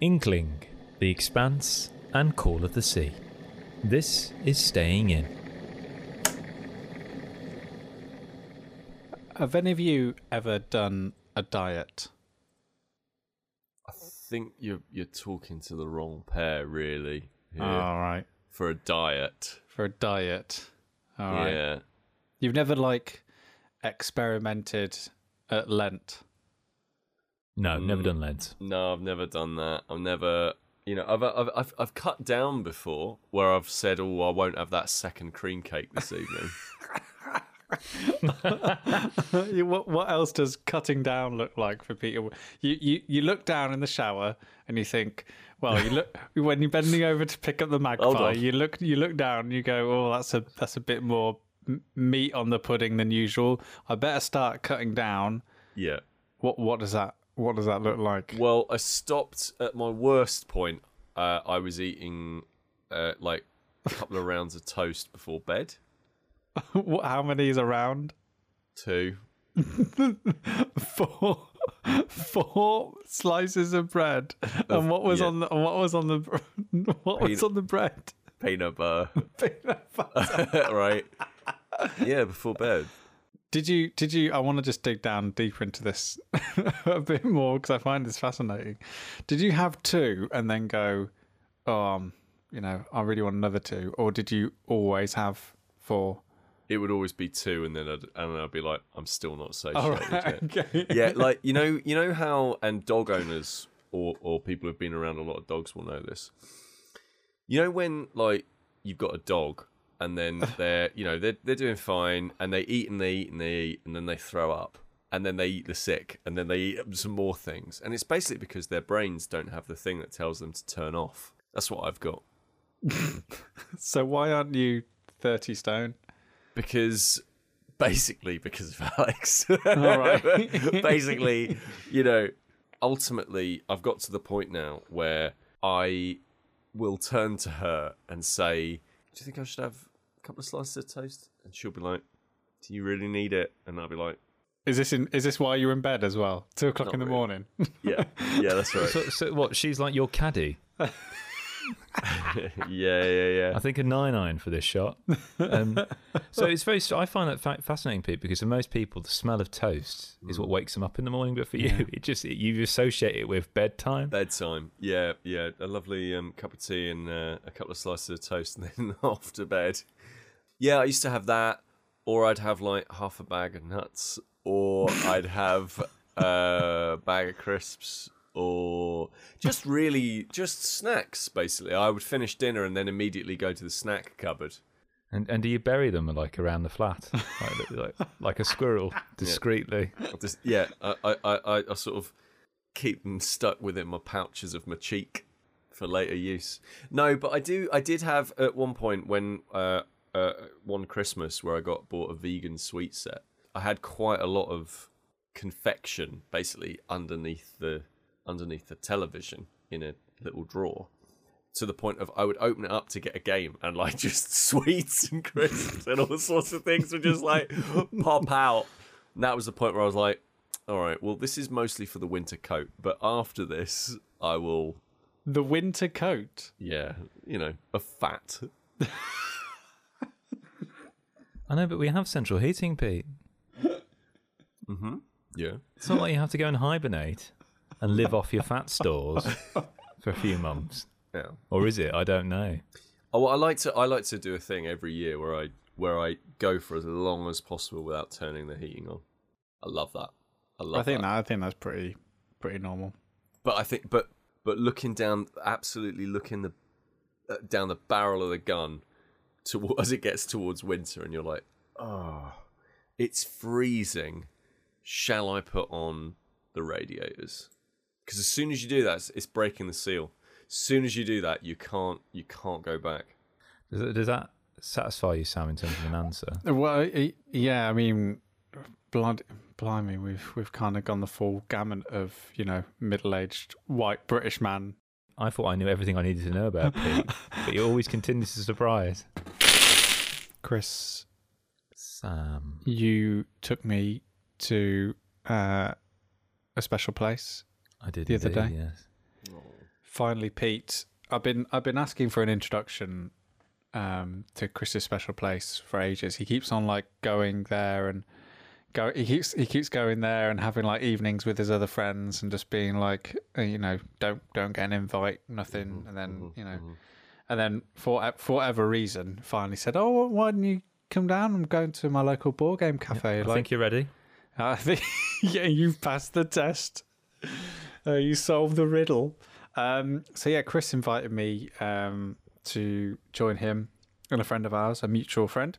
Inkling, The Expanse, and Call of the Sea. This is Staying In. Have any of you ever done a diet? I think you're you're talking to the wrong pair, really. here, All right. For a diet. For a diet. All right. Yeah. You've never like experimented at Lent. No, never Mm. done Lent. No, I've never done that. I've never, you know, I've I've I've, I've cut down before where I've said, "Oh, I won't have that second cream cake this evening." What what else does cutting down look like for Peter? You you you look down in the shower and you think, well, you look when you're bending over to pick up the magpie, you look you look down and you go, oh, that's a that's a bit more meat on the pudding than usual. I better start cutting down. yeah. What what does that what does that look like? Well, I stopped at my worst point. Uh, I was eating uh, like a couple of rounds of toast before bed. What, how many is around? Two. Four four slices of bread. And what was yeah. on the what was on the what was on the bread? Peanut butter. Peanut butter. right. Yeah, before bed. Did you? Did you? I want to just dig down deeper into this a bit more because I find this fascinating. Did you have two and then go, oh, um, you know, I really want another two, or did you always have four? It would always be two, and then I'd, and I'd be like, I'm still not satiated All right, okay. yeah, like you know, you know how and dog owners or or people who've been around a lot of dogs will know this. You know when like you've got a dog and then they're you know they're they're doing fine and they eat and they eat and they eat and then they throw up and then they eat the sick and then they eat some more things and it's basically because their brains don't have the thing that tells them to turn off. That's what I've got So why aren't you thirty stone? because basically because of Alex. right. basically, you know, ultimately, I've got to the point now where I will turn to her and say, "Do you think I should have couple of slices of toast?" And she'll be like, "Do you really need it?" And I'll be like, Is this in? Is this why you're in bed as well? Two o'clock Not in the really. morning. "Yeah, yeah, that's right. So, so what? She's like your caddy. yeah, yeah, yeah." I think a nine iron for this shot. Um, so it's very. I find that fa- fascinating, Pete, because for most people, the smell of toast is what wakes them up in the morning. But for you, it just it, you associate it with bedtime. Bedtime, yeah, yeah, a lovely um, cup of tea and uh, a couple of slices of toast, and then off to bed. Yeah, I used to have that, or I'd have like half a bag of nuts, or I'd have a bag of crisps, or just really just snacks. Basically, I would finish dinner and then immediately go to the snack cupboard. And and do you bury them like around the flat, like like, like a squirrel, discreetly? Just, yeah, I, I, I, I sort of keep them stuck within my pouches of my cheek for later use. No, but I do. I did have at one point when uh, uh, one Christmas where I got bought a vegan sweet set. I had quite a lot of confection basically underneath the underneath the television in a little drawer. To the point of I would open it up to get a game and like just sweets and crisps and all sorts of things would just like pop out. And that was the point where I was like, all right, well, this is mostly for the winter coat, but after this, I will, the winter coat. yeah, you know, a fat. I know, but we have central heating, Pete. Mm-hmm. Yeah. It's not like you have to go and hibernate and live off your fat stores for a few months, Yeah. or is it? I don't know. Oh, well, I like to I like to do a thing every year where I where I go for as long as possible without turning the heating on. I love that. I love I think that. that. I think that's pretty pretty normal. But I think but but looking down absolutely looking the uh, down the barrel of the gun to as it gets towards winter and you're like, "Oh, it's freezing. Shall I put on the radiators?" Cuz as soon as you do that, it's, it's breaking the seal. As soon as you do that, you can't you can't go back. Does, does that satisfy you, Sam, in terms of an answer? Well, y- yeah, I mean, blood, blimey, we've we've kind of gone the full gamut of you know middle-aged white British man. I thought I knew everything I needed to know about Pete, but you always continue to surprise. Kris, Sam. you took me to uh, a special place I did The other indeed, day? yes. finally, Pete, I've been I've been asking for an introduction um, to Kris's special place for ages. He keeps on like going there and go. He keeps he keeps going there and having like evenings with his other friends and just being like, uh, you know, don't don't get an invite, nothing, and then you know, and then for for whatever reason, finally said, oh, why didn't you come down? I'm going to my local board game cafe. I like, think you're ready. I think yeah, you've passed the test. Uh, you solved the riddle. Um, so yeah, Kris invited me um, to join him and a friend of ours, a mutual friend,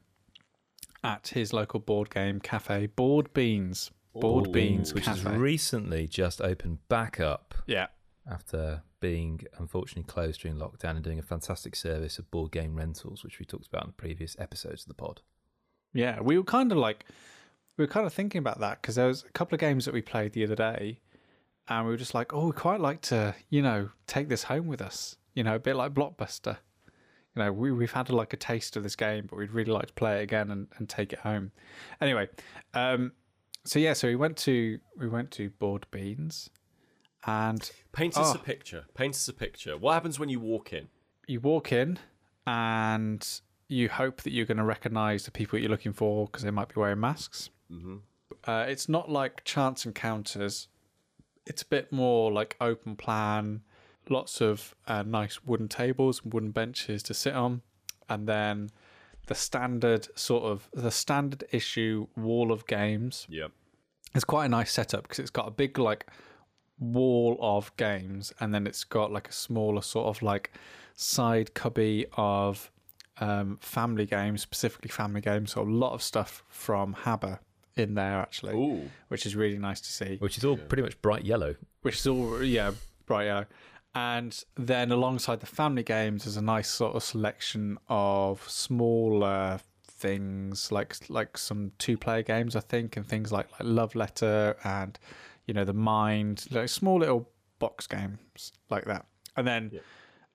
at his local board game cafe, Board Beans. Board Ooh. Beans, Which cafe. has recently just opened back up yeah, after being unfortunately closed during lockdown and doing a fantastic service of board game rentals, which we talked about in previous episodes of the pod. yeah. We were kind of like we were kind of thinking about that because there was a couple of games that we played the other day, and we were just like, oh, we'd quite like to, you know, take this home with us. You know, a bit like Blockbuster. You know, we we've had like a taste of this game, but we'd really like to play it again and, and take it home. Anyway, um, so yeah, so we went to we went to Board Beans, and Paint us a Oh. picture. Paint us a picture. What happens when you walk in? you walk in, and you hope that you're going to recognise the people you're looking for because they might be wearing masks. hmm Uh, it's not like chance encounters. It's a bit more like open plan. Lots of uh, nice wooden tables and wooden benches to sit on, and then the standard sort of the standard issue wall of games. Yep. It's quite a nice setup because it's got a big like wall of games, and then it's got like a smaller sort of like side cubby of um, family games, specifically family games. So a lot of stuff from HABA in there actually Ooh. which is really nice to see. Which is all pretty much bright yellow. Which is all yeah, bright yellow. And then alongside the family games, there's a nice sort of selection of smaller things like like some two player games, I think, and things like like Love Letter and you know the Mind, like small little box games like that. And then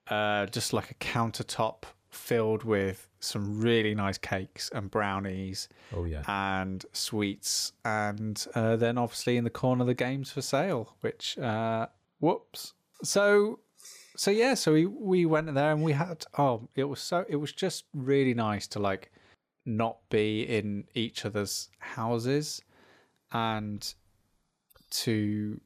uh, just like a countertop filled with some really nice cakes and brownies Oh yeah. and sweets, and uh, then obviously in the corner the games for sale. Which, uh, whoops. So, so yeah, so we we went there and we had oh, it was so it was just really nice to like not be in each other's houses and to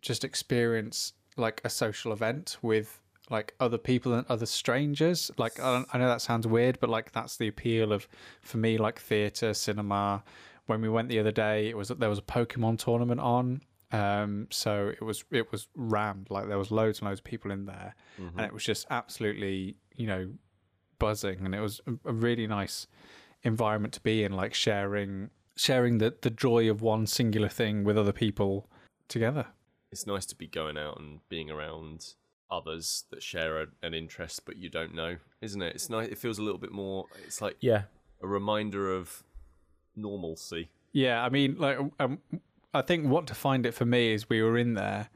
just experience like a social event with like other people and other strangers. Like I, I know that sounds weird but like that's the appeal of for me like theater cinema. When we went the other day it was there was a pokemon tournament on um so it was it was rammed like there was loads and loads of people in there and it was just absolutely you know buzzing and it was a, a really nice environment to be in like sharing sharing the the joy of one singular thing with other people together It's nice to be going out and being around others that share a, an interest, but you don't know, isn't it? It's nice. It feels a little bit more. It's like Yeah. a reminder of normalcy. Yeah, I mean, like, um, I think what defined it for me is we were in there,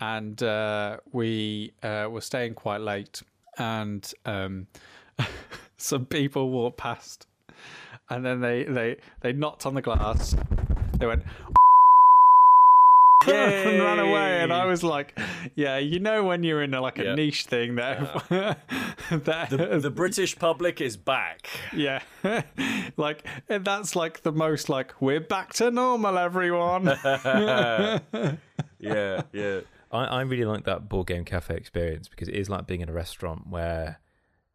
and uh, we uh, were staying quite late, and um, some people walked past, and then they they they knocked on the glass. They went. And ran away, and I was like, "Yeah, you know when you're in a, like a Yeah. niche thing that, that The, the British public is back. yeah, like and that's like the most like we're back to normal, everyone. Yeah, yeah. I, I really like that board game cafe experience because it is like being in a restaurant where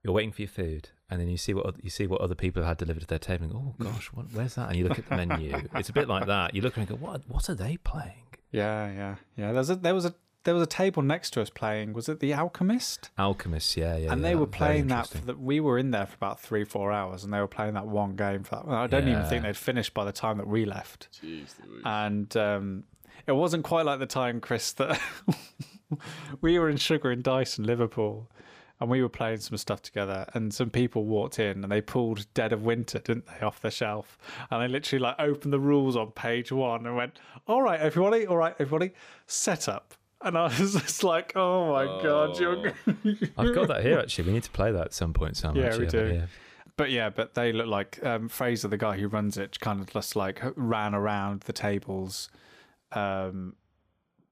you're waiting for your food and then you see what you see what other people have had delivered to their table and go, oh gosh, what, where's that? And you look at the menu. it's a bit like that. You look and go, what what are they playing? Yeah, yeah, yeah. There's a there was a there was a table next to us playing. Was it The Alchemist? Alchemist, yeah, yeah. and yeah, they were playing that. For interesting. the, we were in there for about three, four hours, and they were playing that one game for that. I don't even think they'd finished by the time that we left. Jeez, and um, it wasn't quite like the time, Kris, that we were in Sugar and Dice in Liverpool, and we were playing some stuff together, and some people walked in and they pulled Dead of Winter, didn't they, off the shelf, and they literally like opened the rules on page one and went, "All right, everybody, all right, everybody, set up." And I was just like, "Oh my god, you're." I've got that here actually. We need to play that at some point, Sam. Yeah, actually, we I have it do. But yeah, but they look like um, Fraser, the guy who runs it, kind of just like ran around the tables, um,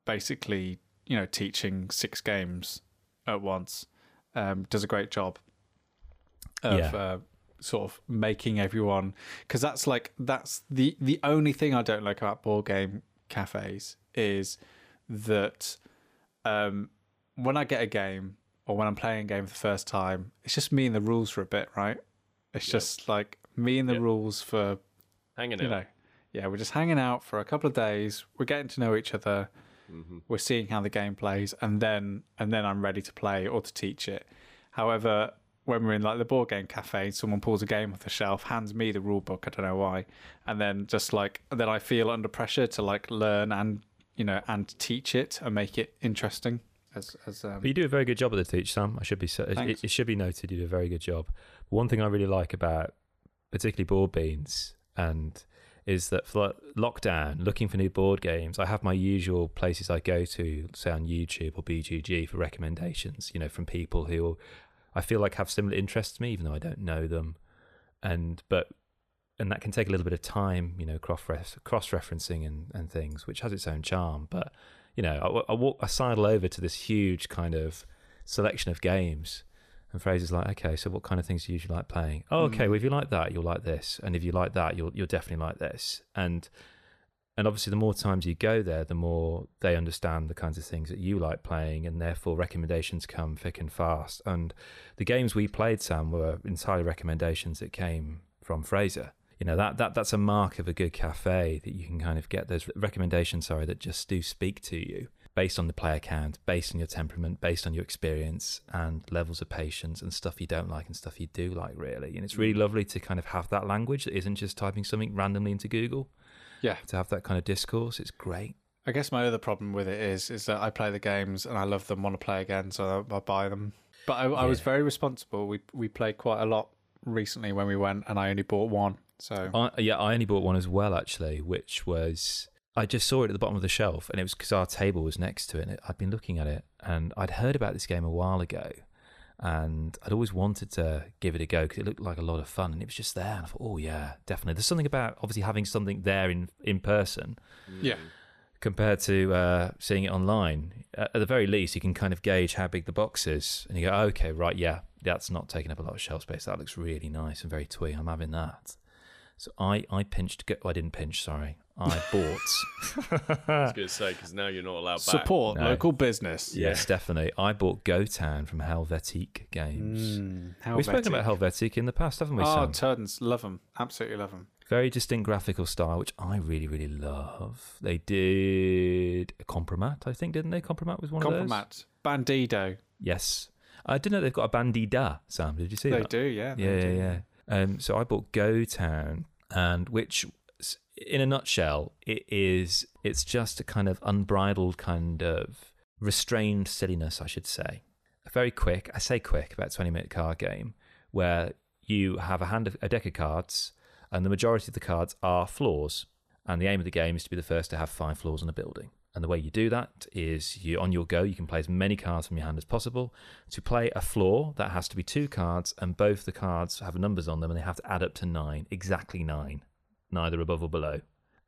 basically, you know, teaching six games at once um, does a great job of Yeah. uh, sort of making everyone because that's like that's the the only thing I don't like about board game cafes is that um, when I get a game or when I'm playing a game for the first time, it's just me and the rules for a bit, right? It's Yep. just like me and the Yep. rules for Hanging you out. know, yeah, we're just hanging out for a couple of days. We're getting to know each other. Mhm. We're seeing how the game plays, and then and then I'm ready to play or to teach it. However, when we're in like the board game cafe, someone pulls a game off the shelf, hands me the rule book. I don't know why, and then just like then I feel under pressure to like learn and you know and teach it and make it interesting. As as um, But you do a very good job at the teach, Sam. I should be. It, it should be noted. You do a very good job. One thing I really like about, particularly board beans, and is that for lockdown, looking for new board games, I have my usual places I go to, say on YouTube or BGG for recommendations. You know, from people who I feel like have similar interests to me, even though I don't know them, and but and that can take a little bit of time, you know, cross referencing and, and things, which has its own charm. But you know, I, I walk, I sidle over to this huge kind of selection of games, and Fraser's like, okay, so what kind of things do you usually like playing? Oh, okay, Mm. well, if you like that, you'll like this, and if you like that, you'll you'll definitely like this, and and obviously, the more times you go there, the more they understand the kinds of things that you like playing, and therefore recommendations come thick and fast. And the games we played, Sam, were entirely recommendations that came from Fraser. You know that that that's a mark of a good cafe that you can kind of get those recommendations. Sorry, that just do speak to you based on the player count, based on your temperament, based on your experience and levels of patience and stuff you don't like and stuff you do like, really. And it's really mm. lovely to kind of have that language that isn't just typing something randomly into Google yeah, to have that kind of discourse. It's great. I guess my other problem with it is is that I play the games and I love them, want to play again, so I, I buy them. But I, I was very responsible. We we played quite a lot recently when we went, and I only bought one. So I, yeah, I only bought one as well, actually, which was I just saw it at the bottom of the shelf, and it was because our table was next to it. And I'd been looking at it, and I'd heard about this game a while ago, and I'd always wanted to give it a go because it looked like a lot of fun, and it was just there. And I thought, oh yeah, definitely. There's something about obviously having something there in in person yeah, compared to uh, seeing it online. At at the very least, you can kind of gauge how big the box is, and you go, okay, right, yeah, that's not taking up a lot of shelf space. That looks really nice and very twee. I'm having that. So I, I pinched. Go- I didn't pinch. Sorry, I bought. I was going to say because now you're not allowed back. support No. local business. yes, definitely. I bought Go Town from Helvetiq Games. Mm, We've spoken about Helvetiq in the past, haven't we? Oh, Sam? tons, love them, absolutely love them. Very distinct graphical style, which I really, really love. They did a Kompromat, I think, didn't they? Kompromat was one of those. Kompromat, Bandido, Yes. I didn't know they've got a Bandida, Sam. Did you see they that? do, yeah, they Yeah, yeah, do. yeah. Um, so I bought Go Town, and which, s- in a nutshell, it is. It's just a kind of unbridled kind of restrained silliness, I should say. A very quick, I say quick, about twenty minute card game where you have a hand of a deck of cards, and the majority of the cards are floors. And the aim of the game is to be the first to have five floors in a building. And the way you do that is you on your go, you can play as many cards from your hand as possible. To play a floor, that has to be two cards, and both the cards have numbers on them, and they have to add up to nine, exactly nine, neither above or below.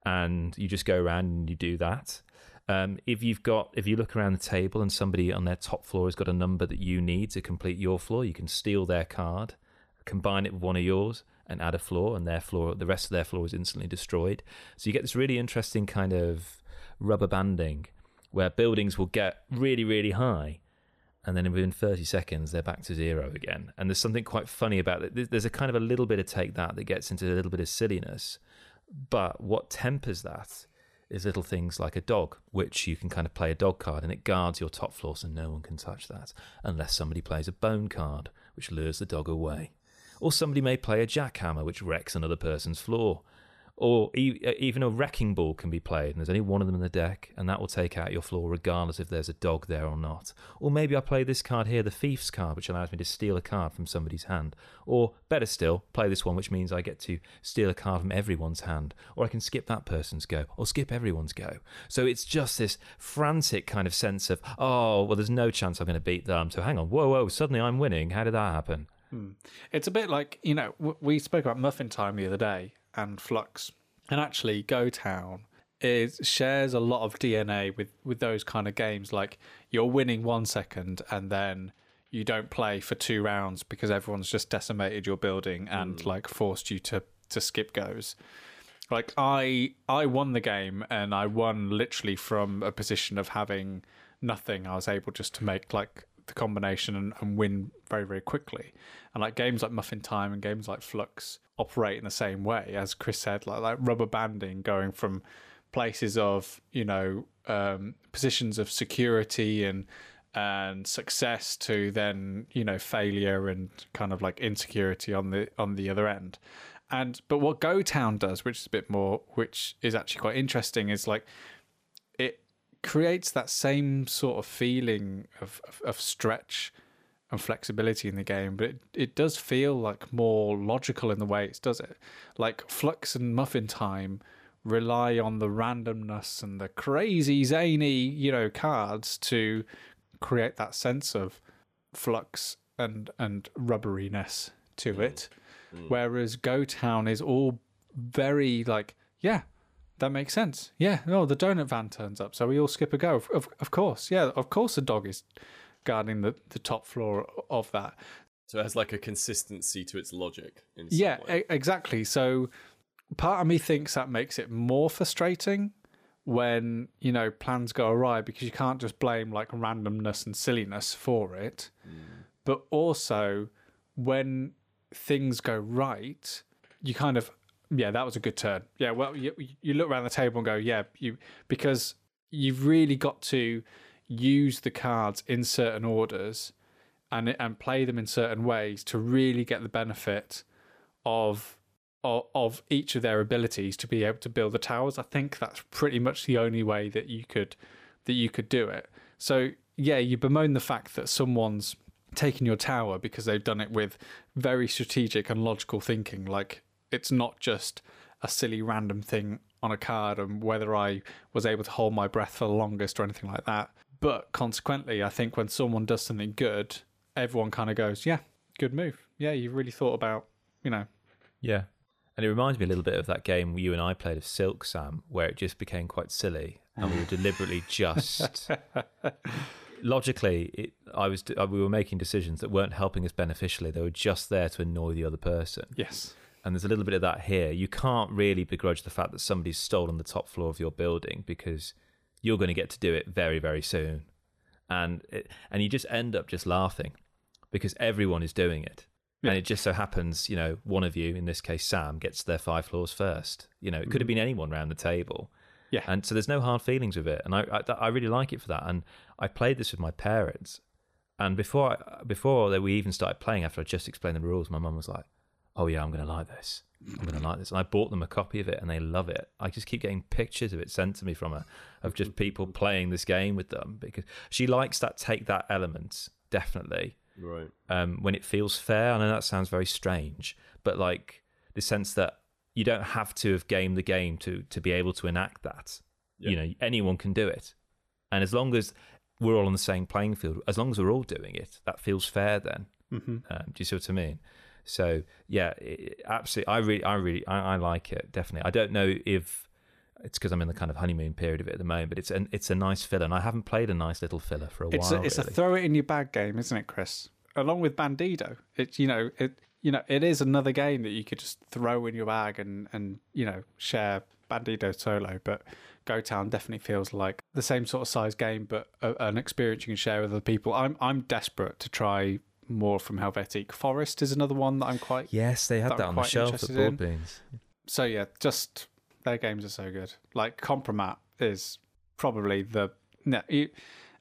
And you just go around and you do that. Um, if you've got, if you look around the table and somebody on their top floor has got a number that you need to complete your floor, you can steal their card, combine it with one of yours, and add a floor, and their floor, the rest of their floor is instantly destroyed. So you get this really interesting kind of rubber banding where buildings will get really, really high, and then within 30 seconds they're back to zero again. And there's something quite funny about it. There's- There's a kind of a little bit of take that that gets into a little bit of silliness, but what tempers that is little things like a dog, which you can kind of play a dog card and it guards your top floor so no one can touch that unless somebody plays a bone card, which lures the dog away. Or somebody may play a jackhammer, which wrecks another person's floor. Or e- even a wrecking ball can be played, and there's only one of them in the deck, and that will take out your floor regardless if there's a dog there or not. Or maybe I play this card here, the Thief's card, which allows me to steal a card from somebody's hand. Or better still, play this one, which means I get to steal a card from everyone's hand. Or I can skip that person's go, or skip everyone's go. So it's just this frantic kind of sense of, oh, well, there's no chance I'm going to beat them. So hang on, whoa, whoa, suddenly I'm winning. How did that happen? Hmm. It's a bit like you know we spoke about Muffin Time the other day and Fluxx, and actually Go Town is shares a lot of DNA with with those kind of games. Like you're winning one second and then you don't play for two rounds because everyone's just decimated your building and hmm. like forced you to to skip goes. Like I I won the game and I won literally from a position of having nothing. I was able just to make like the combination and, and win very very quickly. And like games like Muffin Time and games like Fluxx operate in the same way as Kris said, like like rubber banding, going from places of you know um, positions of security and and success to then you know failure and kind of like insecurity on the on the other end and but what go town does which is a bit more which is actually quite interesting is like creates that same sort of feeling of of, of stretch and flexibility in the game but it, it does feel like more logical in the way it does it? Like fluxx and muffin time rely on the randomness and the crazy zany you know cards to create that sense of flux and and rubberiness to mm. it. Mm. Whereas Go Town is all very like, yeah, that makes sense. Yeah, no, the donut van turns up, so we all skip a go. Of, of, of course, yeah, of course, the dog is guarding the, the top floor of that. So it has like a consistency to its logic. In some Yeah, way. e- exactly. So part of me thinks that makes it more frustrating when you know plans go awry because you can't just blame like randomness and silliness for it mm. but also when things go right you kind of yeah that was a good turn yeah well you, you look around the table and go yeah you because you've really got to use the cards in certain orders and and play them in certain ways to really get the benefit of of, of each of their abilities to be able to build the towers. I think that's pretty much the only way that you could that you could do it. So yeah, you bemoan the fact that someone's taken your tower because they've done it with very strategic and logical thinking. Like it's not just a silly random thing on a card and whether I was able to hold my breath for the longest or anything like that. But consequently, I think when someone does something good, everyone kind of goes, "Yeah, good move. Yeah, you've really thought about, you know, Yeah. And it reminds me a little bit of that game you and I played of Silk Sam, where it just became quite silly, and we were deliberately just logically. It, I was we were making decisions that weren't helping us beneficially; they were just there to annoy the other person. yes, And there's a little bit of that here. You can't really begrudge the fact that somebody's stolen the top floor of your building because you're going to get to do it very, very soon, and it, and you just end up just laughing because everyone is doing it. Yeah. And it just so happens, you know, one of you, in this case Sam, gets their five floors first. You know, it could have mm-hmm. been anyone round the table. Yeah. And so there's no hard feelings with it, and I, I I really like it for that. And I played this with my parents, and before I, before we even started playing, after I just explained the rules, my mum was like, "Oh yeah, I'm going to like this. I'm going to like this." And I bought them a copy of it, and they love it. I just keep getting pictures of it sent to me from her, of just people playing this game with them because she likes that take that element definitely Right. um, when it feels fair. I know that sounds very strange, but like the sense that you don't have to have gamed the game to to be able to enact that. You know, anyone can do it, and as long as we're all on the same playing field, as long as we're all doing it, that feels fair. Then, mm-hmm. um, do you see what I mean? So yeah, it, absolutely. I really, I really, I, I like it definitely. I don't know if it's because I'm in the kind of honeymoon period of it at the moment, but it's an it's a nice filler, and I haven't played a nice little filler for a it's while. a, it's really. a throw it in your bag game, isn't it, Kris? Along with Bandido, it's you know it you know it is another game that you could just throw in your bag and and you know share Bandido solo, but Go Town definitely feels like the same sort of size game, but a, an experience you can share with other people. I'm I'm desperate to try more from Helvetiq. Forest is another one that I'm quite yes, they had that that, on the shelf at Board. Beans. so yeah, just their games are so good. Like Kompromat is probably the no, you,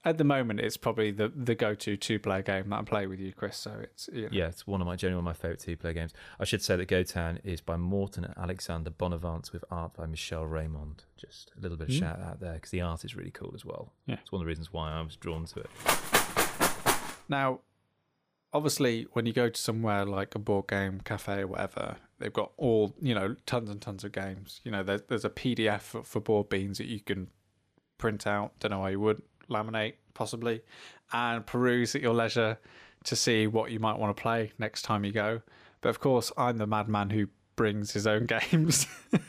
at the moment it's probably the the go to two player game that I play with you, Kris. So it's you know, Yeah, it's one of my one of my favourite two player games. I should say that GoTown is by Morton and Alexander Bonavance with art by Michelle Raymond. Just a little bit of Mm. shout out there because the art is really cool as well. Yeah. It's one of the reasons why I was drawn to it. Now, obviously, when you go to somewhere like a board game cafe or whatever, they've got all you know tons and tons of games. You know, there's there's a PDF for, for board beans that you can print out. Don't know why you would laminate possibly, and peruse at your leisure to see what you might want to play next time you go. But of course, I'm the madman who brings his own games,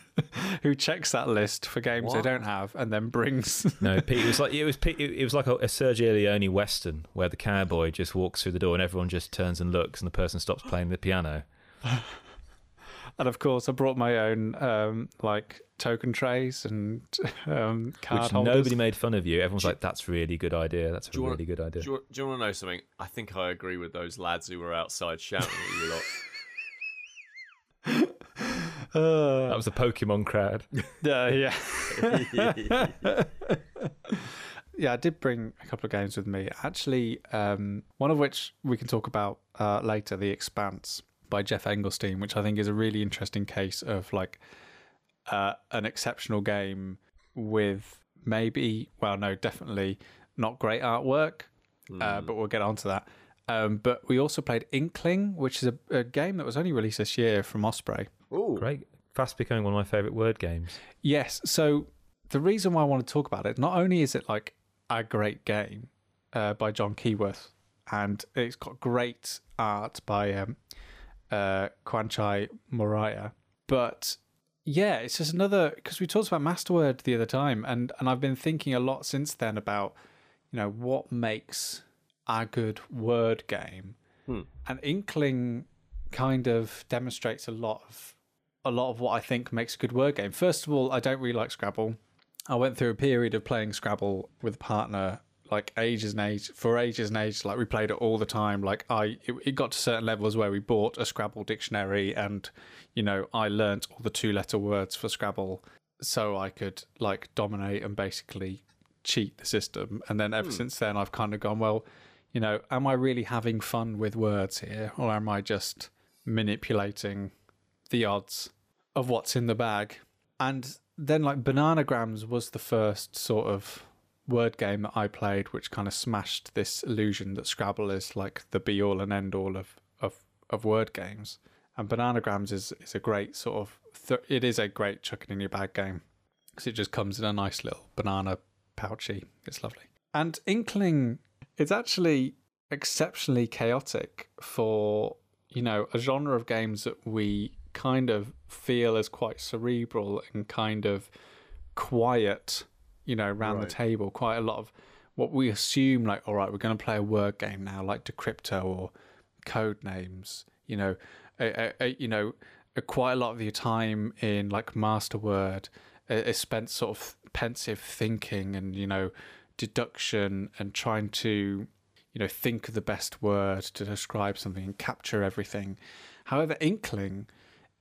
who checks that list for games What? they don't have, and then brings. No, Pete, it was like it was Pete, it was like a, a Sergio Leone western where the cowboy just walks through the door and everyone just turns and looks, and the person stops playing the piano. and of course, I brought my own um, like token trays and um, card which holders. nobody made fun of you. Everyone's like, "That's a really good idea. That's a Do you wanna- really good idea." Do you, do you want to know something? I think I agree with those lads who were outside shouting at you lot. Uh, That was the Pokemon crowd. yeah, yeah. yeah, I did bring a couple of games with me. Actually, um, one of which we can talk about uh, later, The Expanse by Geoff Engelstein, which I think is a really interesting case of like uh, an exceptional game with maybe, well, no, definitely not great artwork, uh, but we'll get onto that. Um, but we also played Inkling, which is a, a game that was only released this year from Osprey. Ooh, Great, fast becoming one of my favorite word games. Yes. So the reason why I want to talk about it, not only is it like a great game uh, by John Keyworth, and it's got great art by um, uh, Kwanchai Moriah, but yeah, it's just another because we talked about Masterword the other time, and and I've been thinking a lot since then about you know what makes a good word game, hmm. and Inkling kind of demonstrates a lot of a lot of what I think makes a good word game. First of all, I don't really like Scrabble. I went through a period of playing Scrabble with a partner, like ages and ages for ages and ages. Like we played it all the time. Like I, it, it got to certain levels where we bought a Scrabble dictionary, and you know I learnt all the two-letter words for Scrabble, so I could like dominate and basically cheat the system. And then ever hmm. since then, I've kind of gone, well, you know, am I really having fun with words here, or am I just manipulating the odds of what's in the bag. And then like Bananagrams was the first sort of word game that I played, which kind of smashed this illusion that Scrabble is like the be all and end all of, of, of word games. And Bananagrams is, is a great sort of, th- it is a great chucking in your bag game because it just comes in a nice little banana pouchy. It's lovely. And Inkling, it's actually exceptionally chaotic for you know a genre of games that we kind of feel as quite cerebral and kind of quiet you know around Right. the table quite a lot of what we assume like all right we're going to play a word game now like decrypto or code names you know a, a, a, you know a, quite a lot of your time in like master word is spent sort of pensive thinking and you know deduction and trying to you know think of the best word to describe something and capture everything. However inkling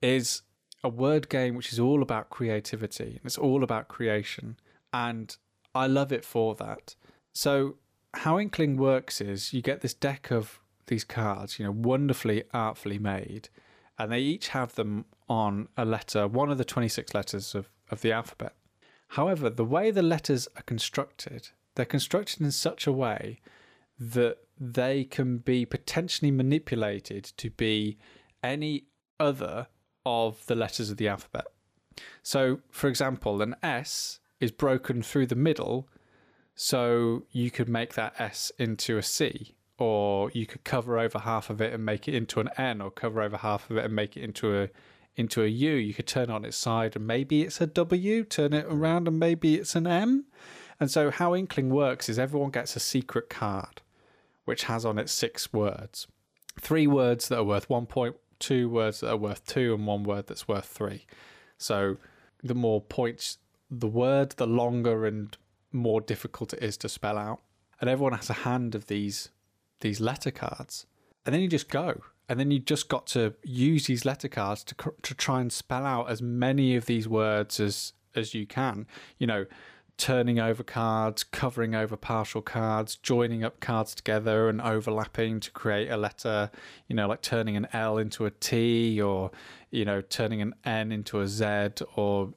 is a word game which is all about creativity. And it's all about creation and i love it for that. So how inkling works is you get this deck of these cards you know wonderfully artfully made and they each have them on a letter one of the 26 letters of, of the alphabet. However the way the letters are constructed they're constructed in such a way that they can be potentially manipulated to be any other of the letters of the alphabet. So, for example, an S is broken through the middle, so you could make that S into a C, or you could cover over half of it and make it into an N, or cover over half of it and make it into a into a U. You could turn it on its side and maybe it's a W, turn it around and maybe it's an M. And so, how Inkling works is everyone gets a secret card, which has on it six words three words that are worth one point, two words that are worth two, and one word that's worth three. So, the more points the word, the longer and more difficult it is to spell out. And everyone has a hand of these these letter cards, and then you just go. And then you just got to use these letter cards to to try and spell out as many of these words as as you can. You know, turning over cards, covering over partial cards, joining up cards together and overlapping to create a letter, you know, like turning an L into a T or, you know, turning an N into a Z or,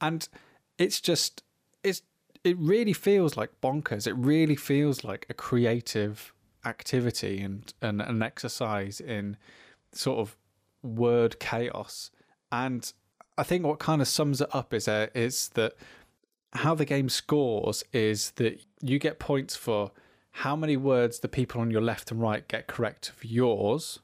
and it's just, it's, it really feels like bonkers. It really feels like a creative activity and, and an exercise in sort of word chaos. And I think what kind of sums it up is, uh, is that how the game scores is that you get points for how many words the people on your left and right get correct for yours.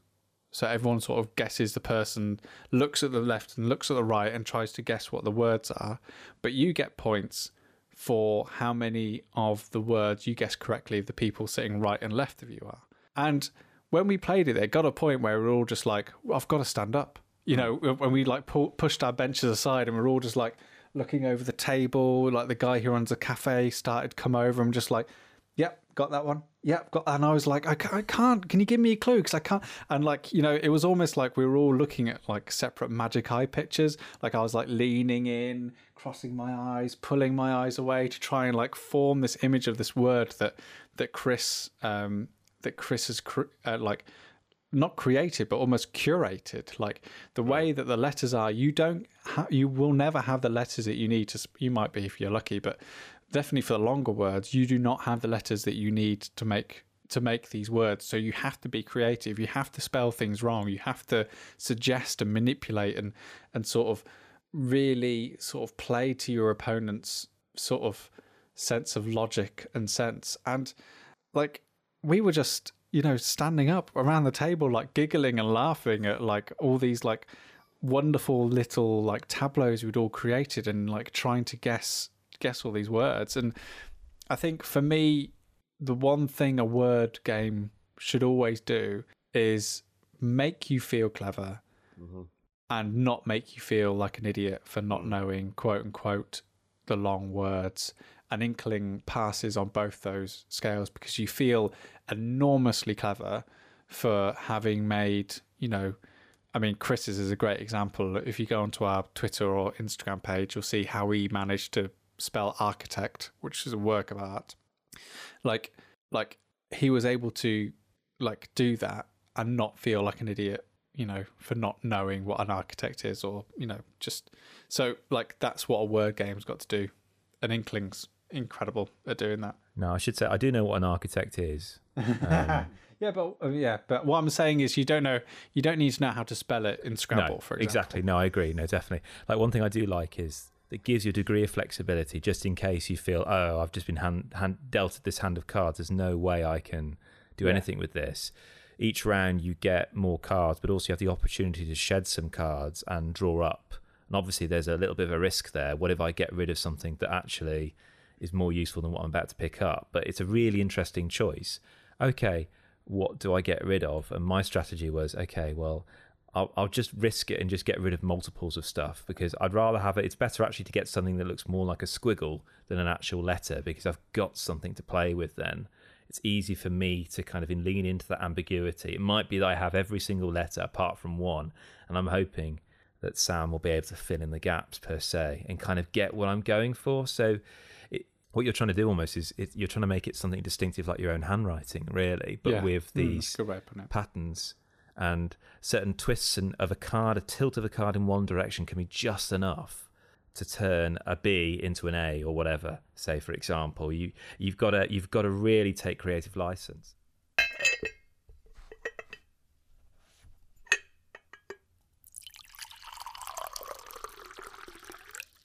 So everyone sort of guesses the person, looks at the left and looks at the right and tries to guess what the words are. But you get points for how many of the words you guess correctly of the people sitting right and left of you are. And when we played it, it got a point where we are all just like, I've got to stand up. You know, when we like pushed our benches aside and we we're all just like looking over the table, like the guy who runs a cafe started come over and just like, yep, got that one. Yep, got. And I was like, I can't. I can't. Can you give me a clue? Because I can't. And like, you know, it was almost like we were all looking at like separate magic eye pictures. Like I was like leaning in, crossing my eyes, pulling my eyes away to try and like form this image of this word that that Kris um that Kris has uh, like not created but almost curated like the hmm. way that the letters are you don't ha- you will never have the letters that you need to sp- you might be if you're lucky but definitely for the longer words, you do not have the letters that you need to make to make these words. So you have to be creative. You have to spell things wrong. You have to suggest and manipulate and and sort of really sort of play to your opponent's sort of sense of logic and sense. And like we were just, you know, standing up around the table like giggling and laughing at like all these like wonderful little like tableaus we'd all created and like trying to guess guess all these words. And I think for me, the one thing a word game should always do is make you feel clever mm-hmm. and not make you feel like an idiot for not knowing, quote unquote, the long words. An inkling passes on both those scales because you feel enormously clever for having made, you know, I mean, Kris's is a great example. If you go onto our Twitter or Instagram page, you'll see how he managed to spell architect, which is a work of art. Like like he was able to like do that and not feel like an idiot, you know, for not knowing what an architect is or, you know, just so like that's what a word game's got to do. An inkling's incredible at doing that. No, I should say I do know what an architect is. Um, yeah, but uh, yeah, but what I'm saying is you don't know you don't need to know how to spell it in Scrabble, no, for example. Exactly. No, I agree. No, definitely. Like one thing I do like is it gives you a degree of flexibility just in case you feel, oh, I've just been hand, hand dealt this hand of cards. There's no way I can do yeah. anything with this. Each round you get more cards, but also you have the opportunity to shed some cards and draw up. And obviously, there's a little bit of a risk there. What if I get rid of something that actually is more useful than what I'm about to pick up? But it's a really interesting choice. Okay, what do I get rid of? And my strategy was okay, well, I'll, I'll just risk it and just get rid of multiples of stuff because I'd rather have it. It's better actually to get something that looks more like a squiggle than an actual letter because I've got something to play with then. It's easy for me to kind of lean into that ambiguity. It might be that I have every single letter apart from one, and I'm hoping that Sam will be able to fill in the gaps per se and kind of get what I'm going for. So, what you're trying to do almost is it, you're trying to make it something distinctive, like your own handwriting, really, but yeah. with Hmm, these mm, patterns and certain twists and of a card, a tilt of a card in one direction can be just enough to turn a B into an A or whatever. Say, for example, you you've got to you've got to really take creative license.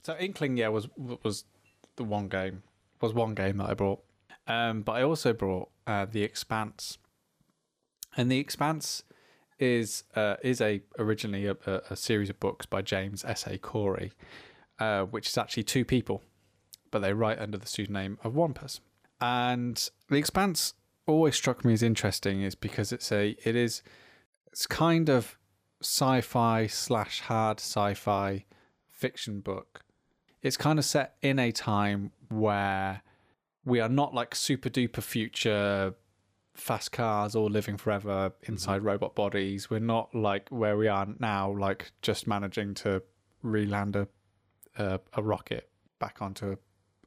So Inkling, yeah, was was the one game was one game that I brought, um, but I also brought uh, the Expanse, and the Expanse is uh, is a originally a, a, series of books by James S. A. Corey, uh, which is actually two people, but they write under the pseudonym of one person. And the Expanse always struck me as interesting, is because it's a it is it's kind of sci-fi slash hard sci-fi fiction book. It's kind of set in a time where we are not like super duper future fast cars or living forever inside mm-hmm. robot bodies. We're not like where we are now, like just managing to re-land a a, a rocket back onto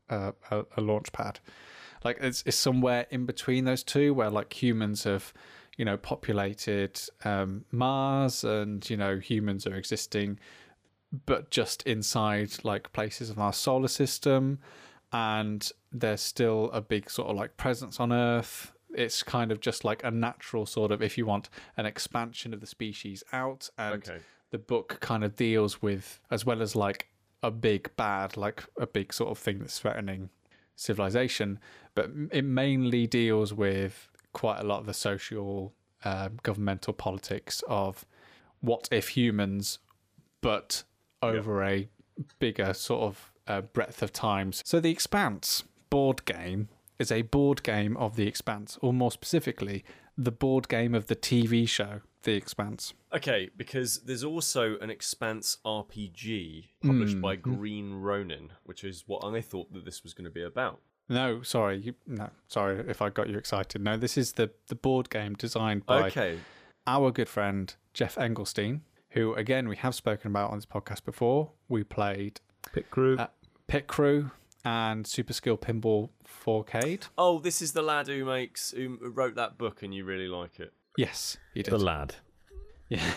a, a, a, launch pad. Like it's it's somewhere in between those two, where like humans have, you know, populated um, Mars, and you know humans are existing, but just inside like places of our solar system, and there's still a big sort of like presence on Earth it's kind of just like a natural sort of, if you want, an expansion of the species out. And okay. the book kind of deals with, as well as like a big bad, like a big sort of thing that's threatening civilization, but it mainly deals with quite a lot of the social um, governmental politics of what if humans, but over a bigger sort of uh, breadth of times. So the Expanse board game is a board game of the Expanse, or more specifically, the board game of the TV show The Expanse. Okay, because there's also an Expanse RPG published by Hmm. Green Ronin, which is what I thought that this was going to be about. No, sorry, you, no, sorry if I got you excited. No, this is the the board game designed by Okay, our good friend Geoff Engelstein, who again we have spoken about on this podcast before. We played Pit crew. Uh, Pit Crew and Super Skill Pinball 4K. Oh, this is the lad who makes who wrote that book, and you really like it. Yes, he did. the lad. Yeah.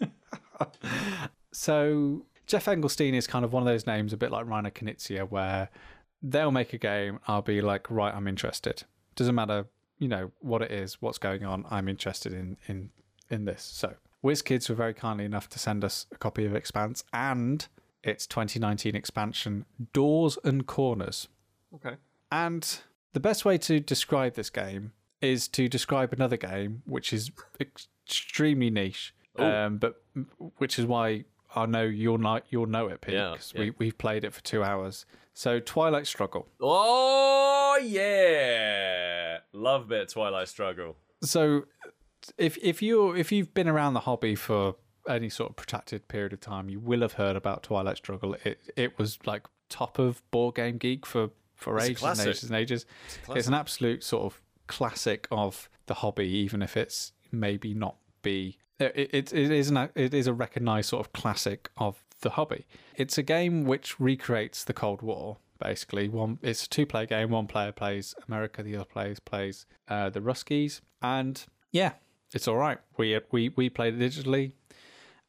so Geoff Engelstein is kind of one of those names, a bit like Rainer Knizia, where they'll make a game. I'll be like, right, I'm interested. Doesn't matter, you know, what it is, what's going on. I'm interested in in in this. So WizKids were very kindly enough to send us a copy of Expanse and its 2019 expansion, Doors and Corners. Okay. And the best way to describe this game is to describe another game which is extremely niche, um, but which is why I know you'll know you'll know it, Pete, Yeah, 'cause yeah. we we've played it for two hours. So Twilight Struggle. Oh yeah, love bit of Twilight Struggle. So if if you if you've been around the hobby for any sort of protracted period of time, you will have heard about Twilight Struggle. It it was like top of board game geek for for It's ages and ages and ages. It's It's an absolute sort of classic of the hobby, even if it's maybe not be. It, it, it is an, it is a recognised sort of classic of the hobby. It's a game which recreates the Cold War. Basically, one it's a two-player game. One player plays America, the other player plays uh, the Ruskies, and yeah, it's all right. We we we played it digitally,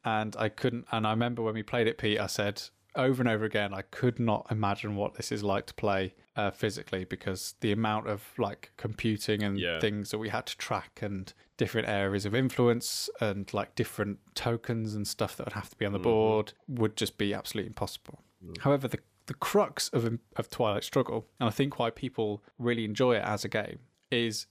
and I couldn't. And I remember when we played it, Pete, I said over and over again, I could not imagine what this is like to play uh, physically because the amount of like computing and Yeah. things that we had to track and different areas of influence and like different tokens and stuff that would have to be on the mm-hmm. board would just be absolutely impossible. Mm. However, the the crux of um, of Twilight Struggle, and I think why people really enjoy it as a game, is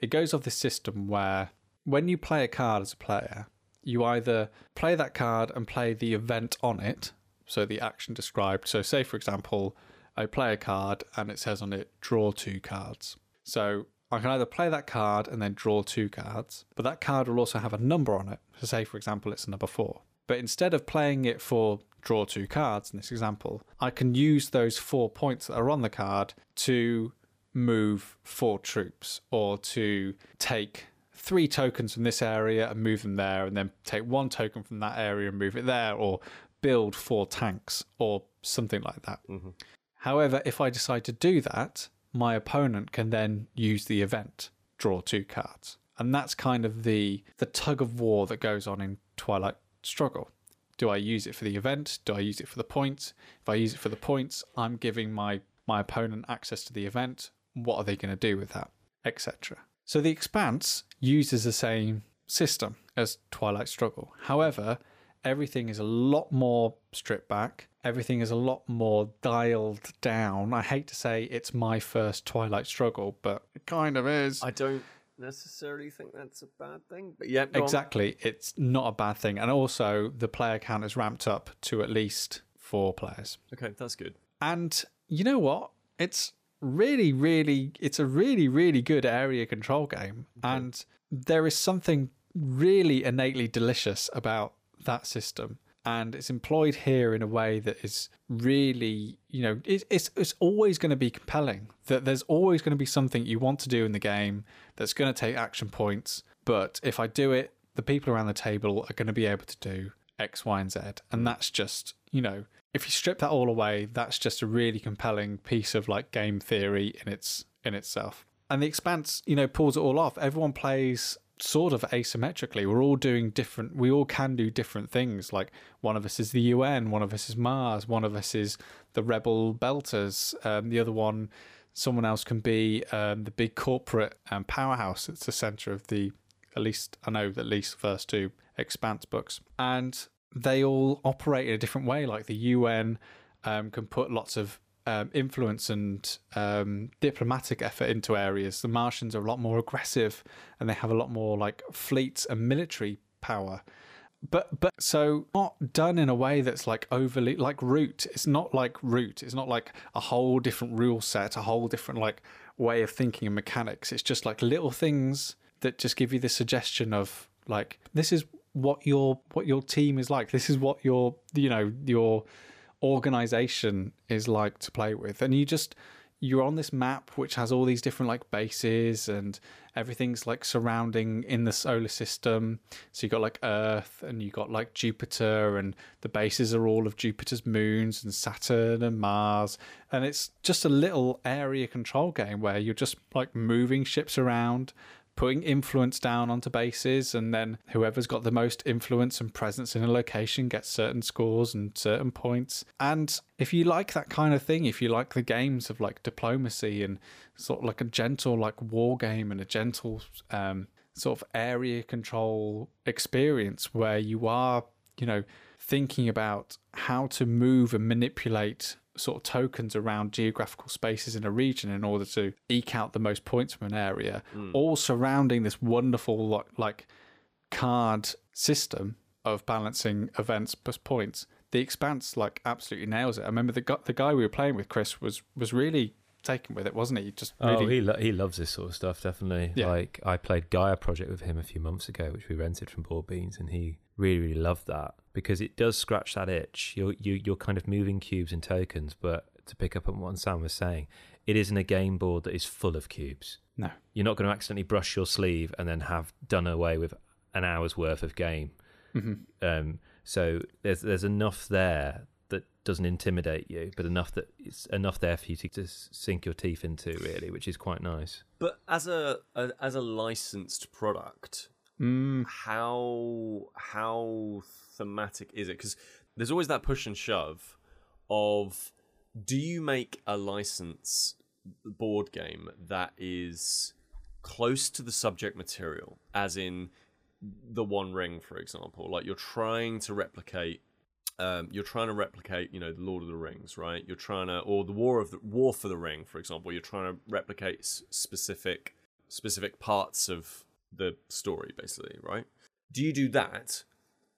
it goes off this system where when you play a card as a player, you either play that card and play the event on it, so the action described. So, say for example, I play a card and it says on it, draw two cards. So, I can either play that card and then draw two cards, but that card will also have a number on it. So, say for example, it's a number four. But instead of playing it for draw two cards in this example, I can use those four points that are on the card to move four troops or to take three tokens from this area and move them there, and then take one token from that area and move it there, or build four tanks or something like that. Mm-hmm. However, if I decide to do that, my opponent can then use the event, draw two cards. And that's kind of the the tug of war that goes on in Twilight Struggle. Do I use it for the event? Do I use it for the points? If I use it for the points, I'm giving my my opponent access to the event. What are they going to do with that, etc. So the Expanse uses the same system as Twilight Struggle. However, everything is a lot more stripped back. Everything is a lot more dialed down. I hate to say it's my first Twilight Struggle, but it kind of is. I don't necessarily think that's a bad thing, but yeah, go on. Exactly. It's not a bad thing. And also, the player count is ramped up to at least four players. Okay, that's good. And you know what? It's really, really, it's a really, really good area control game. And there is something really innately delicious about that system. And it's employed here in a way that is really, you know, it, it's it's always going to be compelling. That there's always going to be something you want to do in the game that's going to take action points. But if I do it, the people around the table are going to be able to do X, Y, and Z. And that's just, you know, if you strip that all away, that's just a really compelling piece of like game theory in its in itself. And the expanse, you know, pulls it all off. Everyone plays sort of asymmetrically. We're all doing different we all can do different things. Like one of us is the UN, one of us is Mars, one of us is the rebel belters, um, the other one someone else can be um, the big corporate um, powerhouse that's the center of the at least I know at least first two expanse books. And they all operate in a different way. Like the UN um, can put lots of um, influence and um, diplomatic effort into areas. The Martians are a lot more aggressive, and they have a lot more like fleets and military power. But but so not done in a way that's like overly like root. It's not like root. It's not like a whole different rule set, a whole different like way of thinking and mechanics. It's just like little things that just give you the suggestion of like this is what your what your team is like. This is what your you know your organization is like to play with, and you just you're on this map which has all these different like bases and everything's like surrounding in the solar system. So you got like earth and you got like jupiter and the bases are all of jupiter's moons and saturn and mars. And it's just a little area control game where you're just like moving ships around putting influence down onto bases, and then whoever's got the most influence and presence in a location gets certain scores and certain points. And if you like that kind of thing, if you like the games of like diplomacy and sort of like a gentle like war game and a gentle um, sort of area control experience where you are, you know, thinking about how to move and manipulate sort of tokens around geographical spaces in a region in order to eke out the most points from an area, mm. all surrounding this wonderful like card system of balancing events plus points. The Expanse like absolutely nails it. I remember the the guy we were playing with, Chris, was was really taken with it, wasn't he? Just really... oh, he lo- he loves this sort of stuff. Definitely. Yeah. Like I played Gaia Project with him a few months ago, which we rented from Board Beans, and he really really loved that because it does scratch that itch. You're you, you're kind of moving cubes and tokens, but to pick up on what Sam was saying, it isn't a game board that is full of cubes. No, you're not going to accidentally brush your sleeve and then have done away with an hour's worth of game. Mm-hmm. Um, so there's there's enough there doesn't intimidate you, but enough that it's enough there for you to just sink your teeth into, really, which is quite nice. But as a, a as a licensed product, mm. how how thematic is it? Because there's always that push and shove of do you make a license board game that is close to the subject material, as in the One Ring, for example, like you're trying to replicate um, you're trying to replicate, you know, the Lord of the Rings, right? You're trying to, or the War of the War for the Ring, for example. You're trying to replicate specific specific parts of the story, basically, right? Do you do that,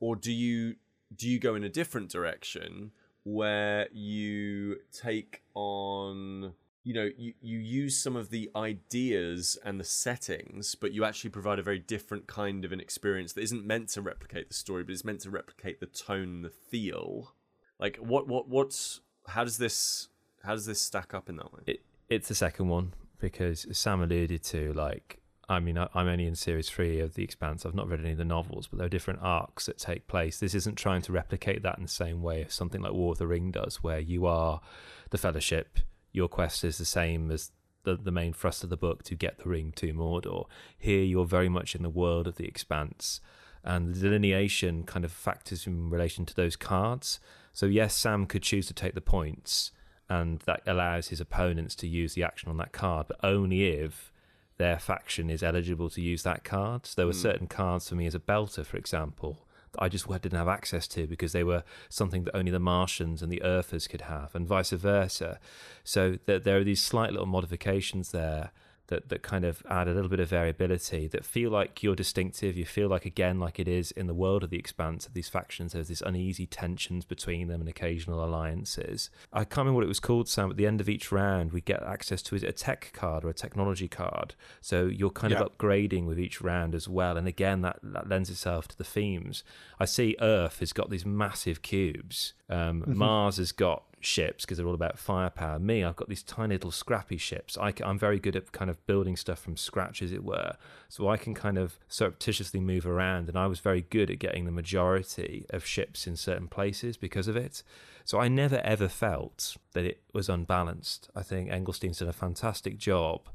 or do you do you go in a different direction where you take on you know you, you use some of the ideas and the settings but you actually provide a very different kind of an experience that isn't meant to replicate the story but is meant to replicate the tone the feel like what what what's how does this how does this stack up in that way it, it's the second one because sam alluded to like I mean, I'm only in series three of The Expanse. I've not read any of the novels, but there are different arcs that take place. This isn't trying to replicate that in the same way as something like War of the Ring does, where you are the Fellowship, your quest is the same as the, the main thrust of the book to get the ring to Mordor. Here, you're very much in the world of the Expanse, and the delineation kind of factors in relation to those cards. So, yes, Sam could choose to take the points, and that allows his opponents to use the action on that card, but only if their faction is eligible to use that card. So there were mm. certain cards for me as a belter, for example, I just didn't have access to because they were something that only the Martians and the Earthers could have, and vice versa. So there, there are these slight little modifications there that that kind of add a little bit of variability that feel like you're distinctive. You feel like again, like it is in the world of the expanse of these factions, there's this uneasy tensions between them and occasional alliances. I can't remember what it was called, Sam. At the end of each round, we get access to is it a tech card or a technology card. So you're kind yeah. of upgrading with each round as well. And again, that, that lends itself to the themes. I see Earth has got these massive cubes. Um, mm-hmm. Mars has got ships because they're all about firepower. Me, I've got these tiny little scrappy ships. I, am very good at kind of building stuff from scratch, as it were. So I can kind of surreptitiously move around, and I was very good at getting the majority of ships in certain places because of it. So I never ever felt that it was unbalanced. I think Engelstein's done a fantastic job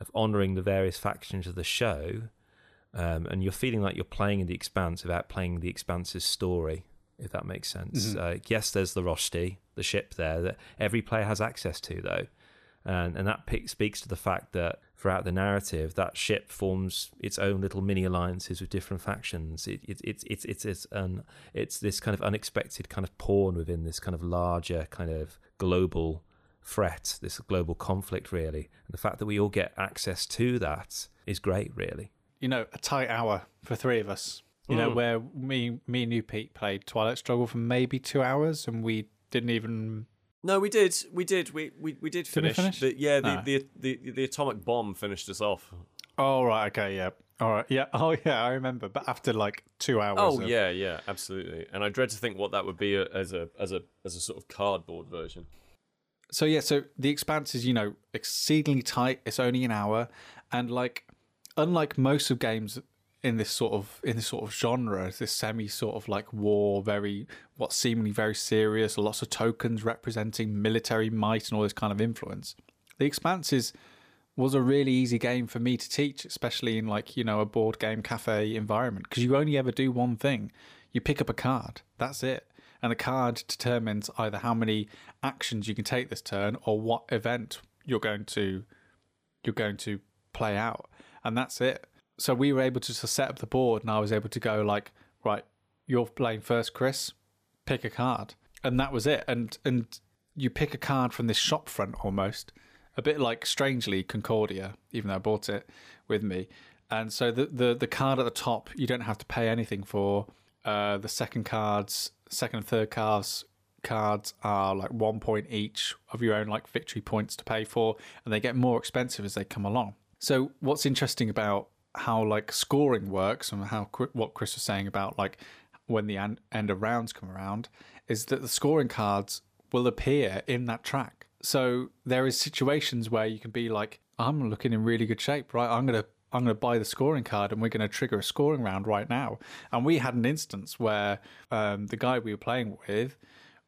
of honouring the various factions of the show. Um, and you're feeling like you're playing in the expanse without playing the expanse's story if that makes sense. Mm-hmm. Uh, yes, there's the Roci, the ship there that every player has access to, though, and and that pick, speaks to the fact that throughout the narrative, that ship forms its own little mini alliances with different factions. It, it, it, it's it's it's an it's this kind of unexpected kind of pawn within this kind of larger kind of global threat, this global conflict, really. And the fact that we all get access to that is great, really. You know, a tight hour for three of us. You know, Mm. where me, me and you, Pete, played Twilight Struggle for maybe two hours, and we didn't even. No, we did. We did. We we, we did Did we finish. finish? The, yeah, the, Ah. the, the the atomic bomb finished us off. Oh right, okay, yeah, all right, yeah, oh yeah, I remember. But after like two hours. Oh of- yeah, yeah, absolutely. And I dread to think what that would be as a as a as a sort of cardboard version. So yeah, so the expanse is you know exceedingly tight. It's only an hour, and like unlike most of games in this sort of in this sort of genre, this semi sort of like war, very what seemingly very serious, lots of tokens representing military might and all this kind of influence. The expanse is was a really easy game for me to teach, especially in like you know a board game cafe environment, because you only ever do one thing: you pick up a card. That's it, and the card determines either how many actions you can take this turn or what event you're going to you're going to play out, and that's it. So we were able to set up the board, and I was able to go like, right, you're playing first, Chris. Pick a card, and that was it. And and you pick a card from this shop front almost a bit like strangely Concordia, even though I bought it with me. And so the the, the card at the top you don't have to pay anything for. Uh, the second cards, second and third cards cards are like one point each of your own like victory points to pay for, and they get more expensive as they come along. So what's interesting about how like scoring works and how what Kris was saying about like when the end of rounds come around is that the scoring cards will appear in that track. So there is situations where you can be like, I'm looking in really good shape, right? I'm gonna I'm gonna buy the scoring card and we're gonna trigger a scoring round right now. And we had an instance where um, the guy we were playing with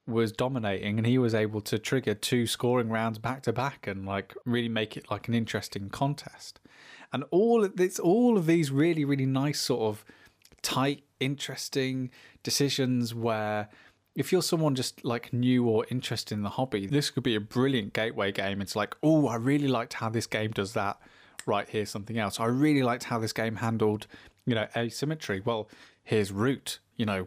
was dominating and he was able to trigger two scoring rounds back to back and like really make it like an interesting contest. And all of this all of these really, really nice sort of tight, interesting decisions where if you're someone just like new or interested in the hobby, this could be a brilliant gateway game. It's like, oh, I really liked how this game does that. Right, here's something else. I really liked how this game handled, you know, asymmetry. Well, here's root. You know,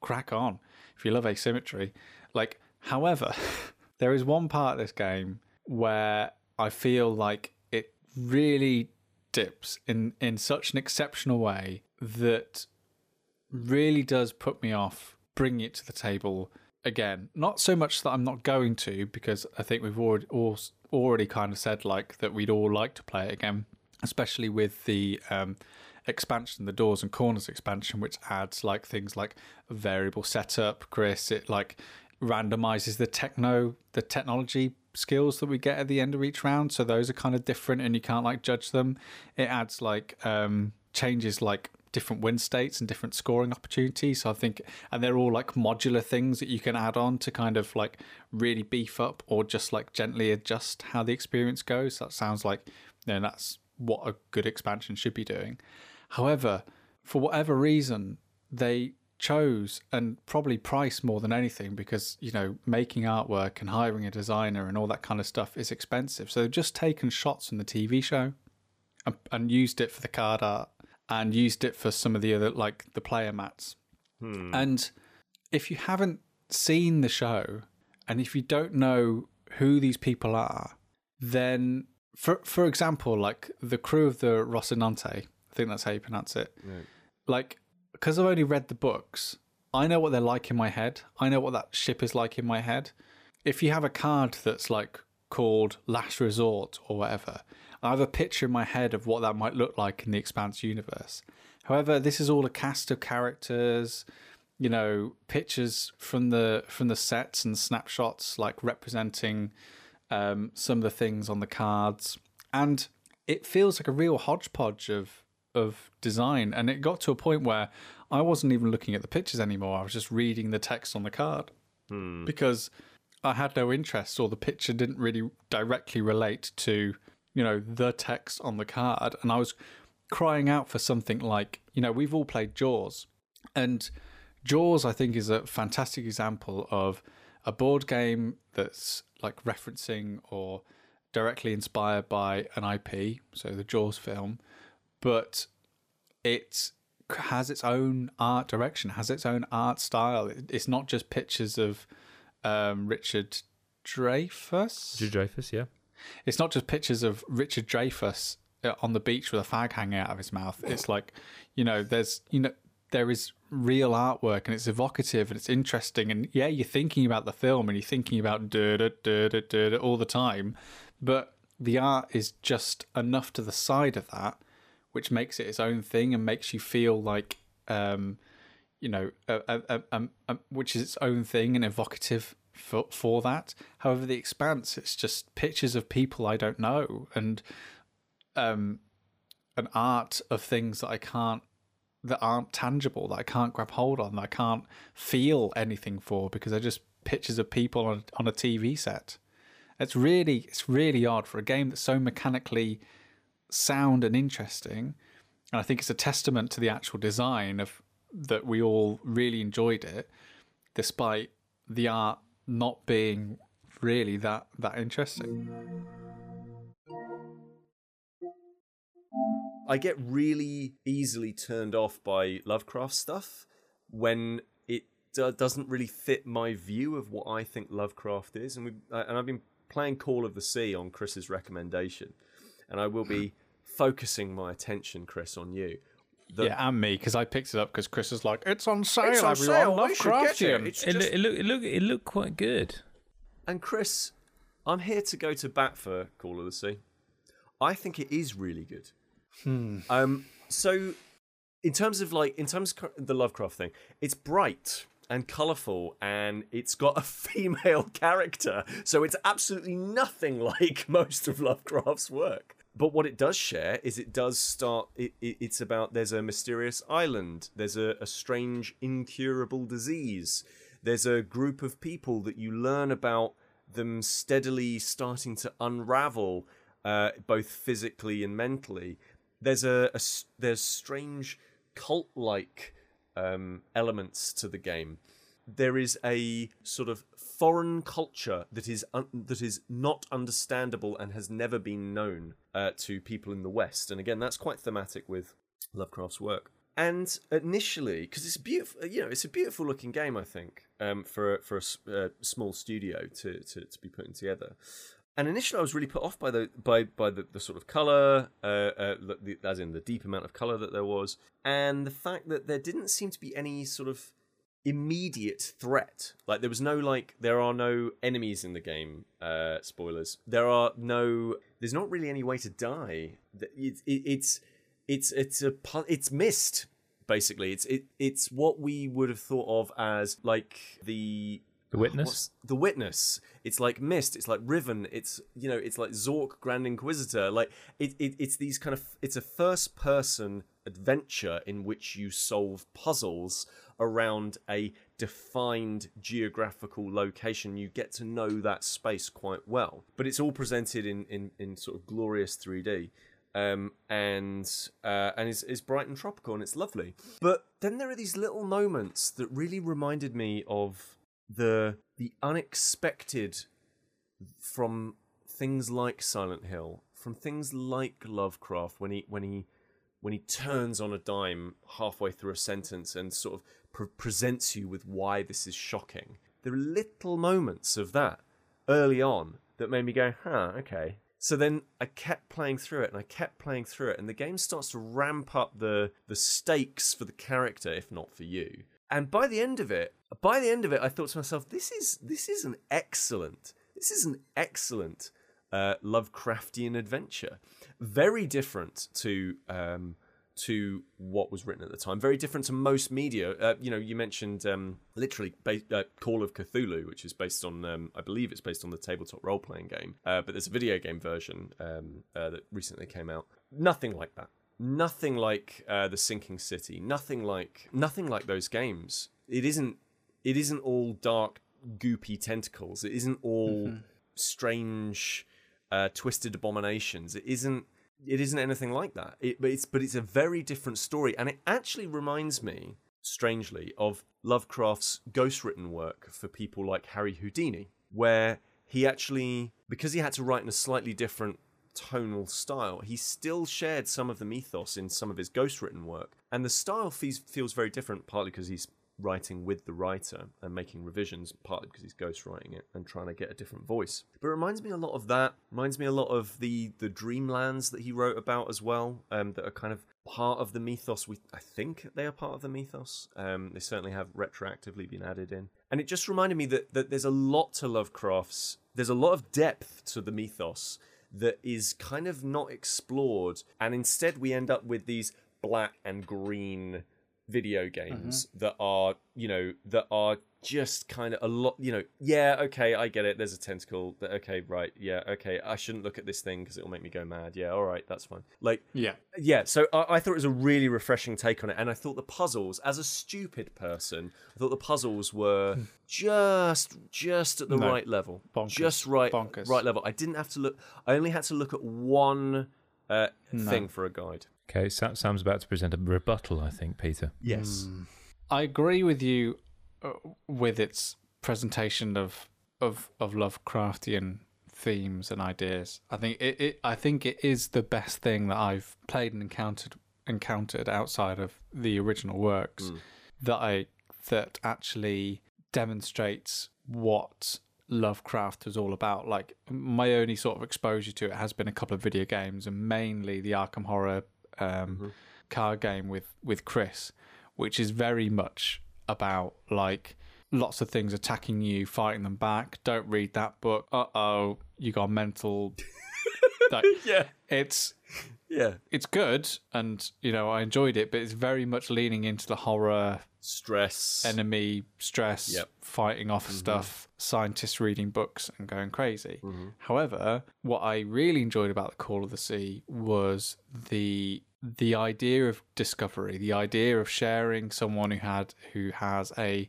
crack on if you love asymmetry. Like, however, there is one part of this game where I feel like it really dips in in such an exceptional way that really does put me off bringing it to the table again. Not so much that I'm not going to, because I think we've already all, already kind of said like that we'd all like to play it again, especially with the um, expansion, the doors and corners expansion, which adds like things like variable setup. Kris, it like randomizes the techno, the technology skills that we get at the end of each round. So those are kind of different, and you can't like judge them. It adds like um, changes like different win states and different scoring opportunities. So I think, and they're all like modular things that you can add on to kind of like really beef up or just like gently adjust how the experience goes. That sounds like, you know, that's what a good expansion should be doing. However, for whatever reason, they chose and probably price more than anything because you know making artwork and hiring a designer and all that kind of stuff is expensive. So they've just taken shots from the tv show and, and used it for the card art and used it for some of the other like the player mats. Hmm. And if you haven't seen the show and if you don't know who these people are then for for example like the crew of the rocinante i think that's how you pronounce it like because I've only read the books, I know what they're like in my head. I know what that ship is like in my head. If you have a card that's like called Last Resort or whatever, I have a picture in my head of what that might look like in the Expanse universe. However, this is all a cast of characters, you know, pictures from the from the sets and snapshots, like representing um, some of the things on the cards, and it feels like a real hodgepodge of of design. And it got to a point where I wasn't even looking at the pictures anymore. I was just reading the text on the card hmm. because I had no interest, or the picture didn't really directly relate to you know the text on the card, and I was crying out for something like you know we've all played Jaws, and Jaws I think is a fantastic example of a board game that's like referencing or directly inspired by an IP, so the Jaws film, but it has its own art direction, has its own art style. It's not just pictures of um, Richard Dreyfuss. Richard Dreyfuss, yeah. It's not just pictures of Richard Dreyfuss uh, on the beach with a fag hanging out of his mouth. It's like, you know, there's, you know, there is real artwork and it's evocative and it's interesting. And yeah, you're thinking about the film and you're thinking about da da da da da all the time, but the art is just enough to the side of that, which makes it its own thing and makes you feel like, um, you know, a, a, a, which is its own thing and evocative for for that. However, the expanse it's just pictures of people I don't know and um an art of things that I can't that aren't tangible that I can't grab hold on that I can't feel anything for because they're just pictures of people on on a TV set. It's really it's really odd for a game that's so mechanically sound and interesting. And I think it's a testament to the actual design of that we all really enjoyed it, despite the art not being really that that interesting. I get really easily turned off by Lovecraft stuff when it do- doesn't really fit my view of what I think Lovecraft is, and we and I've been playing Call of the Sea on Kris's recommendation, and I will be focusing my attention, Kris, on you. The- yeah, and me because I picked it up because Kris was like, "It's on sale, It's on everyone. sale, we it. Lovecraftian." It's It, just- it look it look it looked quite good. And Kris, I'm here to go to bat for Call of the Sea. I think it is really good. Hmm. Um, so, in terms of like, in terms of the Lovecraft thing, it's bright and colourful, and it's got a female character. So it's absolutely nothing like most of Lovecraft's work. But what it does share is it does start. It, it, it's about there's a mysterious island. There's a, a strange incurable disease. There's a group of people that you learn about them steadily starting to unravel, uh, both physically and mentally. There's a there's strange cult-like um, elements to the game. There is a sort of foreign culture that is un- that is not understandable and has never been known uh, to people in the West. And again, that's quite thematic with Lovecraft's work. And initially, because it's beautiful, you know, it's a beautiful looking game. I think um, for for a uh, small studio to, to to be putting together. And initially, I was really put off by the by by the, the sort of color, uh, uh, the, as in the deep amount of color that there was, and the fact that there didn't seem to be any sort of immediate threat. Like there was no like there are no enemies in the game. Uh, spoilers. There are no. There's not really any way to die. It's it, it's it's it's a it's Myst basically. It's it it's what we would have thought of as like the The witness. The witness? It's like Myst. It's like Riven. It's you know. It's like Zork, Grand Inquisitor. Like it, it. It's these kind of. It's a first-person adventure in which you solve puzzles around a defined geographical location. You get to know that space quite well, but it's all presented in in, in sort of glorious 3D. Um, and uh, and it's, it's bright and tropical and it's lovely. But then there are these little moments that really reminded me of the the unexpected from things like Silent Hill, from things like Lovecraft when he when he when he turns on a dime halfway through a sentence and sort of pre- presents you with why this is shocking. There are little moments of that early on that made me go, "Huh, okay." So then I kept playing through it and I kept playing through it and the game starts to ramp up the the stakes for the character if not for you. And by the end of it, by the end of it I thought to myself this is this is an excellent this is an excellent uh, Lovecraftian adventure. Very different to um, to what was written at the time. Very different to most media. Uh, you know, you mentioned um, literally ba- uh, Call of Cthulhu, which is based on, um, I believe it's based on the tabletop role playing game. Uh, but there's a video game version um, uh, that recently came out. Nothing like that. Nothing like uh, the Sinking City. Nothing like nothing like those games. It isn't. It isn't all dark, goopy tentacles. It isn't all strange, uh, twisted abominations. It isn't it isn't anything like that. It, but it's but it's a very different story, and it actually reminds me, strangely, of Lovecraft's ghost-written work for people like Harry Houdini, where he actually, because he had to write in a slightly different tonal style, he still shared some of the mythos in some of his ghost-written work, and the style feels feels very different, partly because he's writing with the writer and making revisions, partly because he's ghostwriting it and trying to get a different voice. But it reminds me a lot of that. Reminds me a lot of the the Dreamlands that he wrote about as well, um, that are kind of part of the mythos. We I think they are part of the mythos. Um, they certainly have retroactively been added in, and it just reminded me that that there's a lot to Lovecraft's. There's a lot of depth to the mythos that is kind of not explored, and instead we end up with these black and green video games that are you know that are just kind of a lot you know yeah okay i get it there's a tentacle that okay right yeah okay i shouldn't look at this thing because it'll make me go mad yeah all right that's fine like Yeah. yeah so I, I thought it was a really refreshing take on it and i thought the puzzles as a stupid person i thought the puzzles were just just at the No. right level Bonkers. just right Bonkers. right level i didn't have to look i only had to look at one uh, thing for a guide Okay, Sam's about to present a rebuttal, I think, Peter. yes I agree with you uh, with its presentation of of of Lovecraftian themes and ideas. I think it, it I think it is the best thing that I've played and encountered encountered outside of the original works that I that actually demonstrates what Lovecraft was all about. Like my only sort of exposure to it has been a couple of video games and mainly the Arkham Horror um, card game with with Chris, which is very much about like lots of things attacking you, fighting them back. Don't read that book. Uh oh, you got mental. like, yeah it's yeah it's good, and you know I enjoyed it, but it's very much leaning into the horror stress. Enemy stress, Yep. fighting off mm-hmm. stuff, scientists reading books and going crazy. Mm-hmm. However, what I really enjoyed about the Call of the Sea was the the idea of discovery, the idea of sharing someone who had who has a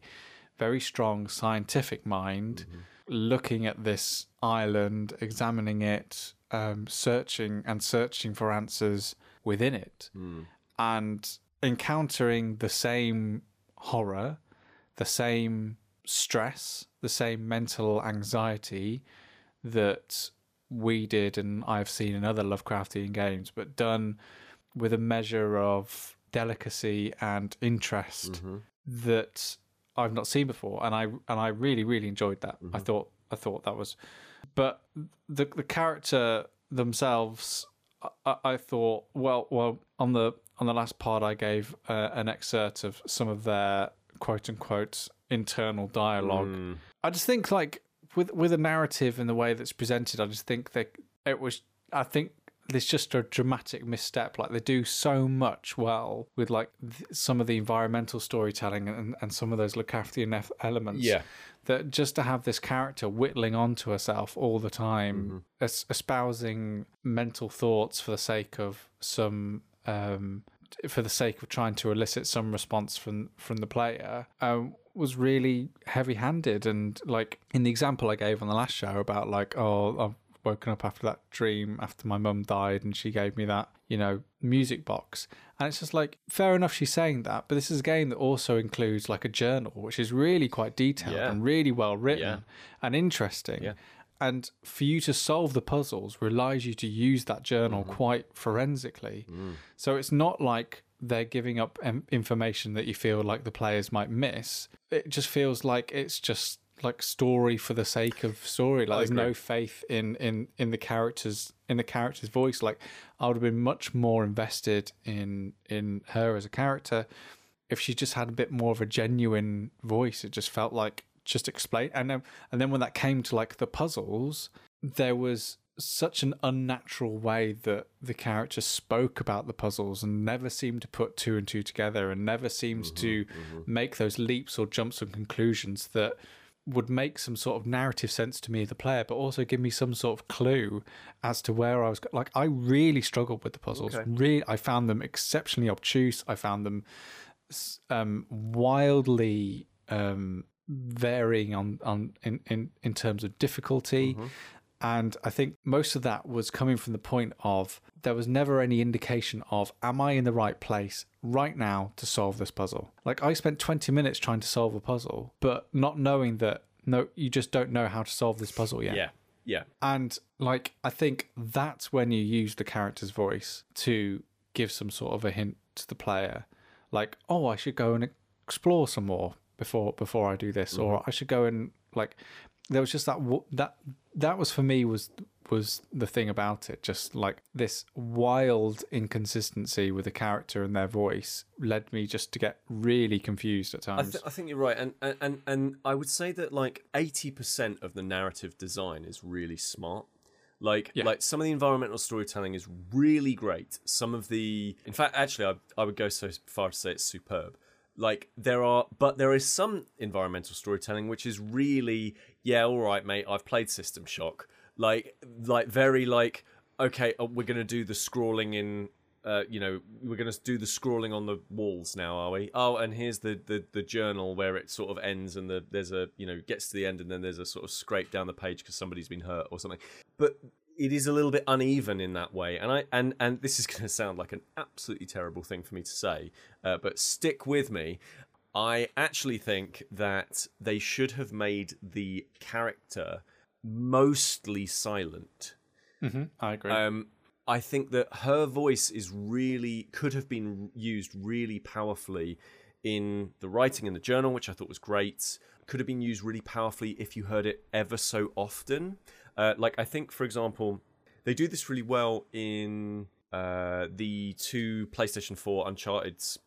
very strong scientific mind, mm-hmm. looking at this island, examining it, um, searching and searching for answers within it, mm. and encountering the same horror, the same stress, the same mental anxiety that we did and I've seen in other Lovecraftian games, but done with a measure of delicacy and interest mm-hmm. that I've not seen before, and I and I really really enjoyed that. I mm-hmm. thought I thought that was, but the the character themselves, I- I, I thought well well on the on the last part I gave uh, an excerpt of some of their quote unquote internal dialogue. I just think like with with a narrative and the way that's presented, I just think that it was. I think there's just a dramatic misstep. Like they do so much well with like th- some of the environmental storytelling and, and some of those Lovecraftian elements. Yeah. That just to have this character whittling onto herself all the time, es- espousing mental thoughts for the sake of some um, for the sake of trying to elicit some response from from the player um, was really heavy handed and like in the example I gave on the last show about like oh I've woken up after that dream after my mum died and she gave me that you know music box and it's just like fair enough she's saying that but this is a game that also includes like a journal which is really quite detailed Yeah. and really well written Yeah. and interesting Yeah. And for you to solve the puzzles relies you to use that journal Mm-hmm. quite forensically. Mm. So it's not like they're giving up em- information that you feel like the players might miss. It just feels like it's just like story for the sake of story. Like there's no faith in in in the characters in the character's voice. Like I would have been much more invested in in her as a character if she just had a bit more of a genuine voice. It just felt like just explain and then and then when that came to like the puzzles, there was such an unnatural way that the character spoke about the puzzles and never seemed to put two and two together and never seemed to make those leaps or jumps and conclusions that would make some sort of narrative sense to me, the player, but also give me some sort of clue as to where I was. go- Like, I really struggled with the puzzles. Okay. Really, I found them exceptionally obtuse. I found them um, wildly um, varying on on in, in in terms of difficulty. Mm-hmm. And I think most of that was coming from the point of there was never any indication of, am I in the right place right now to solve this puzzle? Like, I spent 20 minutes trying to solve a puzzle, but not knowing that, no, you just don't know how to solve this puzzle yet. Yeah. Yeah. And, like, I think that's when you use the character's voice to give some sort of a hint to the player. Like, oh, I should go and explore some more. Before before I do this, or mm-hmm. I should go and like. There was just that that that was for me was was the thing about it. Just like this wild inconsistency with the character and their voice led me just to get really confused at I, times. th- I think you're right, and, and and and I would say that like eighty percent of the narrative design is really smart. Like Yeah. like some of the environmental storytelling is really great. Some of the, in fact, actually, I I would go so far to say it's superb. Like there are, but there is some environmental storytelling which is really, yeah, all right, mate. I've played System Shock. Like like very like okay, uh, we're gonna do the scrawling in uh, you know, we're to do the scrawling on the walls now, are we? Oh, and here's the, the, the journal where it sort of ends, and the there's a you know gets to the end, and then there's a sort of scrape down the page because somebody's been hurt or something. But it is a little bit uneven in that way, and I and and this is going to sound like an absolutely terrible thing for me to say, uh, but stick with me. I actually think that they should have made the character mostly silent. hmm I agree. Um, I think that her voice is really could have been used really powerfully in the writing in the journal, which I thought was great. Could have been used really powerfully if you heard it ever so often. Uh, like I think, for example, they do this really well in uh, the two PlayStation Four Uncharted's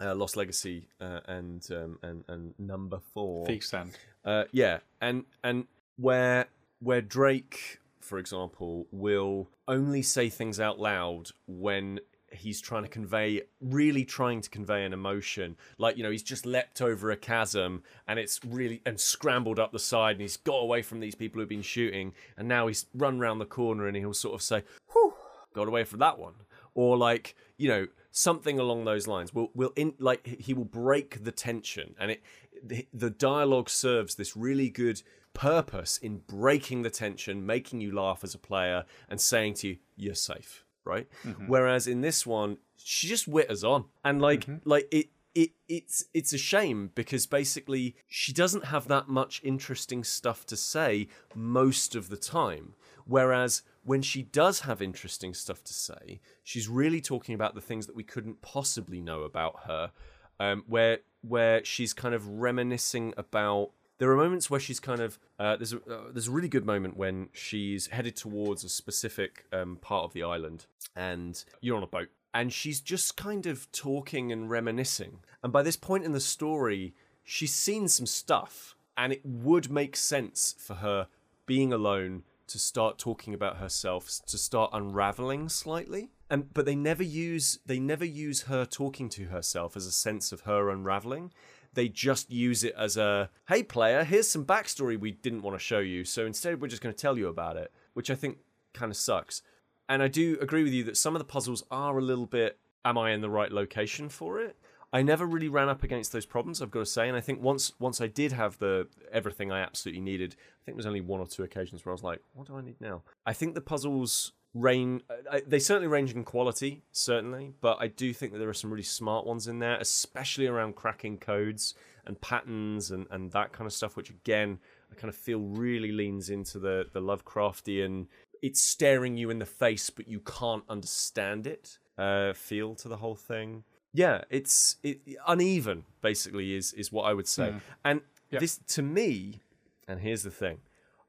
uh, Lost Legacy uh, and um, and and Number Four. Thief's End. Uh, yeah, and and where where Drake, for example, will only say things out loud when he's trying to convey, really trying to convey an emotion. Like you know, he's just leapt over a chasm and it's really and scrambled up the side, and he's got away from these people who've been shooting, and now he's run round the corner, and he'll sort of say, "Whew, got away from that one," or like you know something along those lines. Will will in like he will break the tension, and it the, the dialogue serves this really good purpose in breaking the tension, making you laugh as a player, and saying to you, "You're safe." Right. Whereas in this one, she just witters on, and like like it. It, it's it's a shame because basically she doesn't have that much interesting stuff to say most of the time. Whereas when she does have interesting stuff to say, she's really talking about the things that we couldn't possibly know about her. Um, where where she's kind of reminiscing about. There are moments where she's kind of uh, there's a uh, there's a really good moment when she's headed towards a specific um, part of the island, and you're on a boat, and she's just kind of talking and reminiscing. And by this point in the story, she's seen some stuff, and it would make sense for her being alone to start talking about herself, to start unraveling slightly. And but they never use they never use her talking to herself as a sense of her unraveling. They just use it as a hey player, here's some backstory we didn't want to show you, so instead we're just going to tell you about it, which I think kind of sucks. And I do agree with you that some of the puzzles are a little bit am I in the right location for it? I never really ran up against those problems, I've got to say, and I think once once I did have the everything I absolutely needed, I think there was only one or two occasions where I was like, what do I need now? I think the puzzles range uh, they certainly range in quality certainly but i do think that there are some really smart ones in there especially around cracking codes and patterns and, and that kind of stuff which again i kind of feel really leans into the the lovecraftian it's staring you in the face but you can't understand it uh feel to the whole thing. Yeah it's it, uneven basically is is what i would say. And Yep. this to me and here's the thing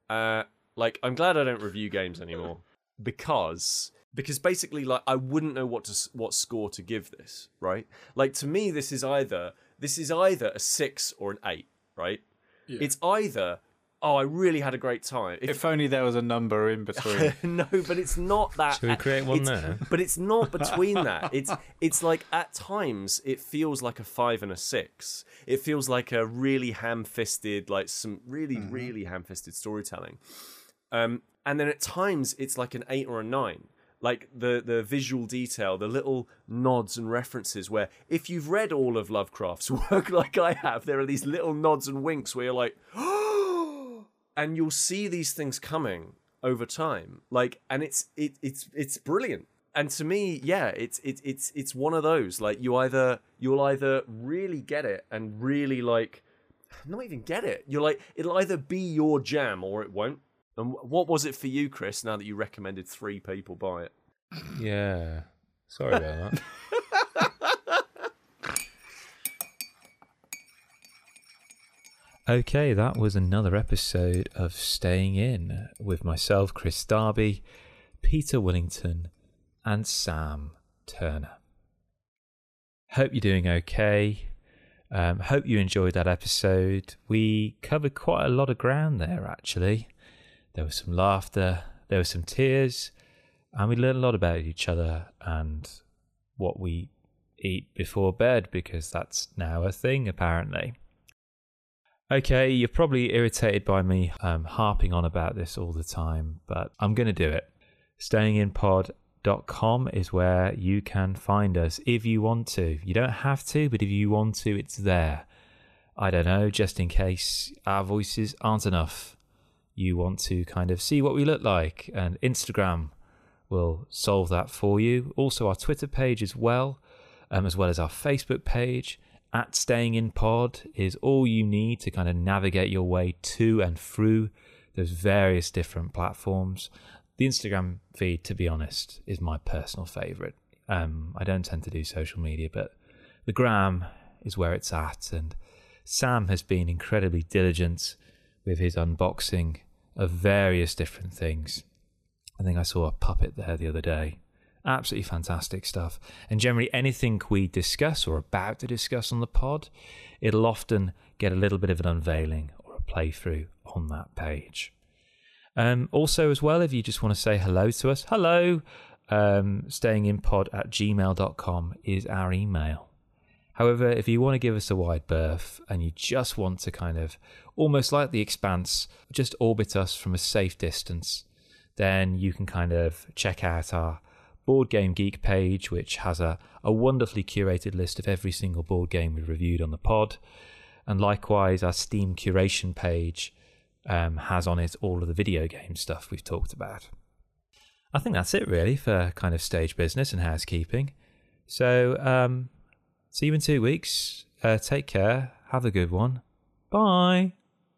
uh like i'm glad i don't review games anymore because because basically like I wouldn't know what to what score to give this, right? Like to me this is either this is either a 6 or an 8, right? It's either oh I really had a great time. If, If only there was a number in between. no, but it's not that. Should we create one there? But it's not between that. It's it's like at times it feels like a five and a six. It feels like a really ham-fisted, like some really mm-hmm. really ham-fisted storytelling. Um, and then at times it's like an eight or a nine. Like the the visual detail, the little nods and references. Where if you've read all of Lovecraft's work, like I have, there are these little nods and winks where you're like, and you'll see these things coming over time like and it's it, it's it's brilliant and to me yeah it's it's it's it's one of those like you either you'll either really get it and really like not even get it you're like it'll either be your jam or it won't and what was it for you Kris now that you recommended three people buy it Yeah. Sorry about that. Okay, that was another episode of Staying In with myself, Kris Darby, Peter Willington, and Sam Turner. Hope you're doing okay. Um, hope you enjoyed that episode. We covered quite a lot of ground there, actually. There was some laughter, there was some tears, and we learned a lot about each other and what we eat before bed because that's now a thing, apparently. Okay, you're probably irritated by me um, harping on about this all the time, but I'm going to do it. Stayinginpod.com is where you can find us if you want to. You don't have to, but if you want to, it's there. I don't know, just in case our voices aren't enough. You want to kind of see what we look like, and Instagram will solve that for you. Also, our Twitter page as well, um, as well as our Facebook page at Staying in Pod is all you need to kind of navigate your way to and through those various different platforms. The Instagram feed, to be honest, is my personal favorite. Um, I don't tend to do social media, but the gram is where it's at. And Sam has been incredibly diligent with his unboxing of various different things. I think I saw a puppet there the other day. Absolutely fantastic stuff. And generally, anything we discuss or about to discuss on the pod, it'll often get a little bit of an unveiling or a playthrough on that page. Um, also, as well, if you just want to say hello to us, hello, um, stayinginpod at gmail.com is our email. However, if you want to give us a wide berth and you just want to kind of almost like the expanse, just orbit us from a safe distance, then you can kind of check out our Board Game Geek page, which has a, a wonderfully curated list of every single board game we've reviewed on the pod. And likewise, our Steam curation page um, has on it all of the video game stuff we've talked about. I think that's it really for kind of stage business and housekeeping. So, um, see you in two weeks. Uh, take care. Have a good one. Bye.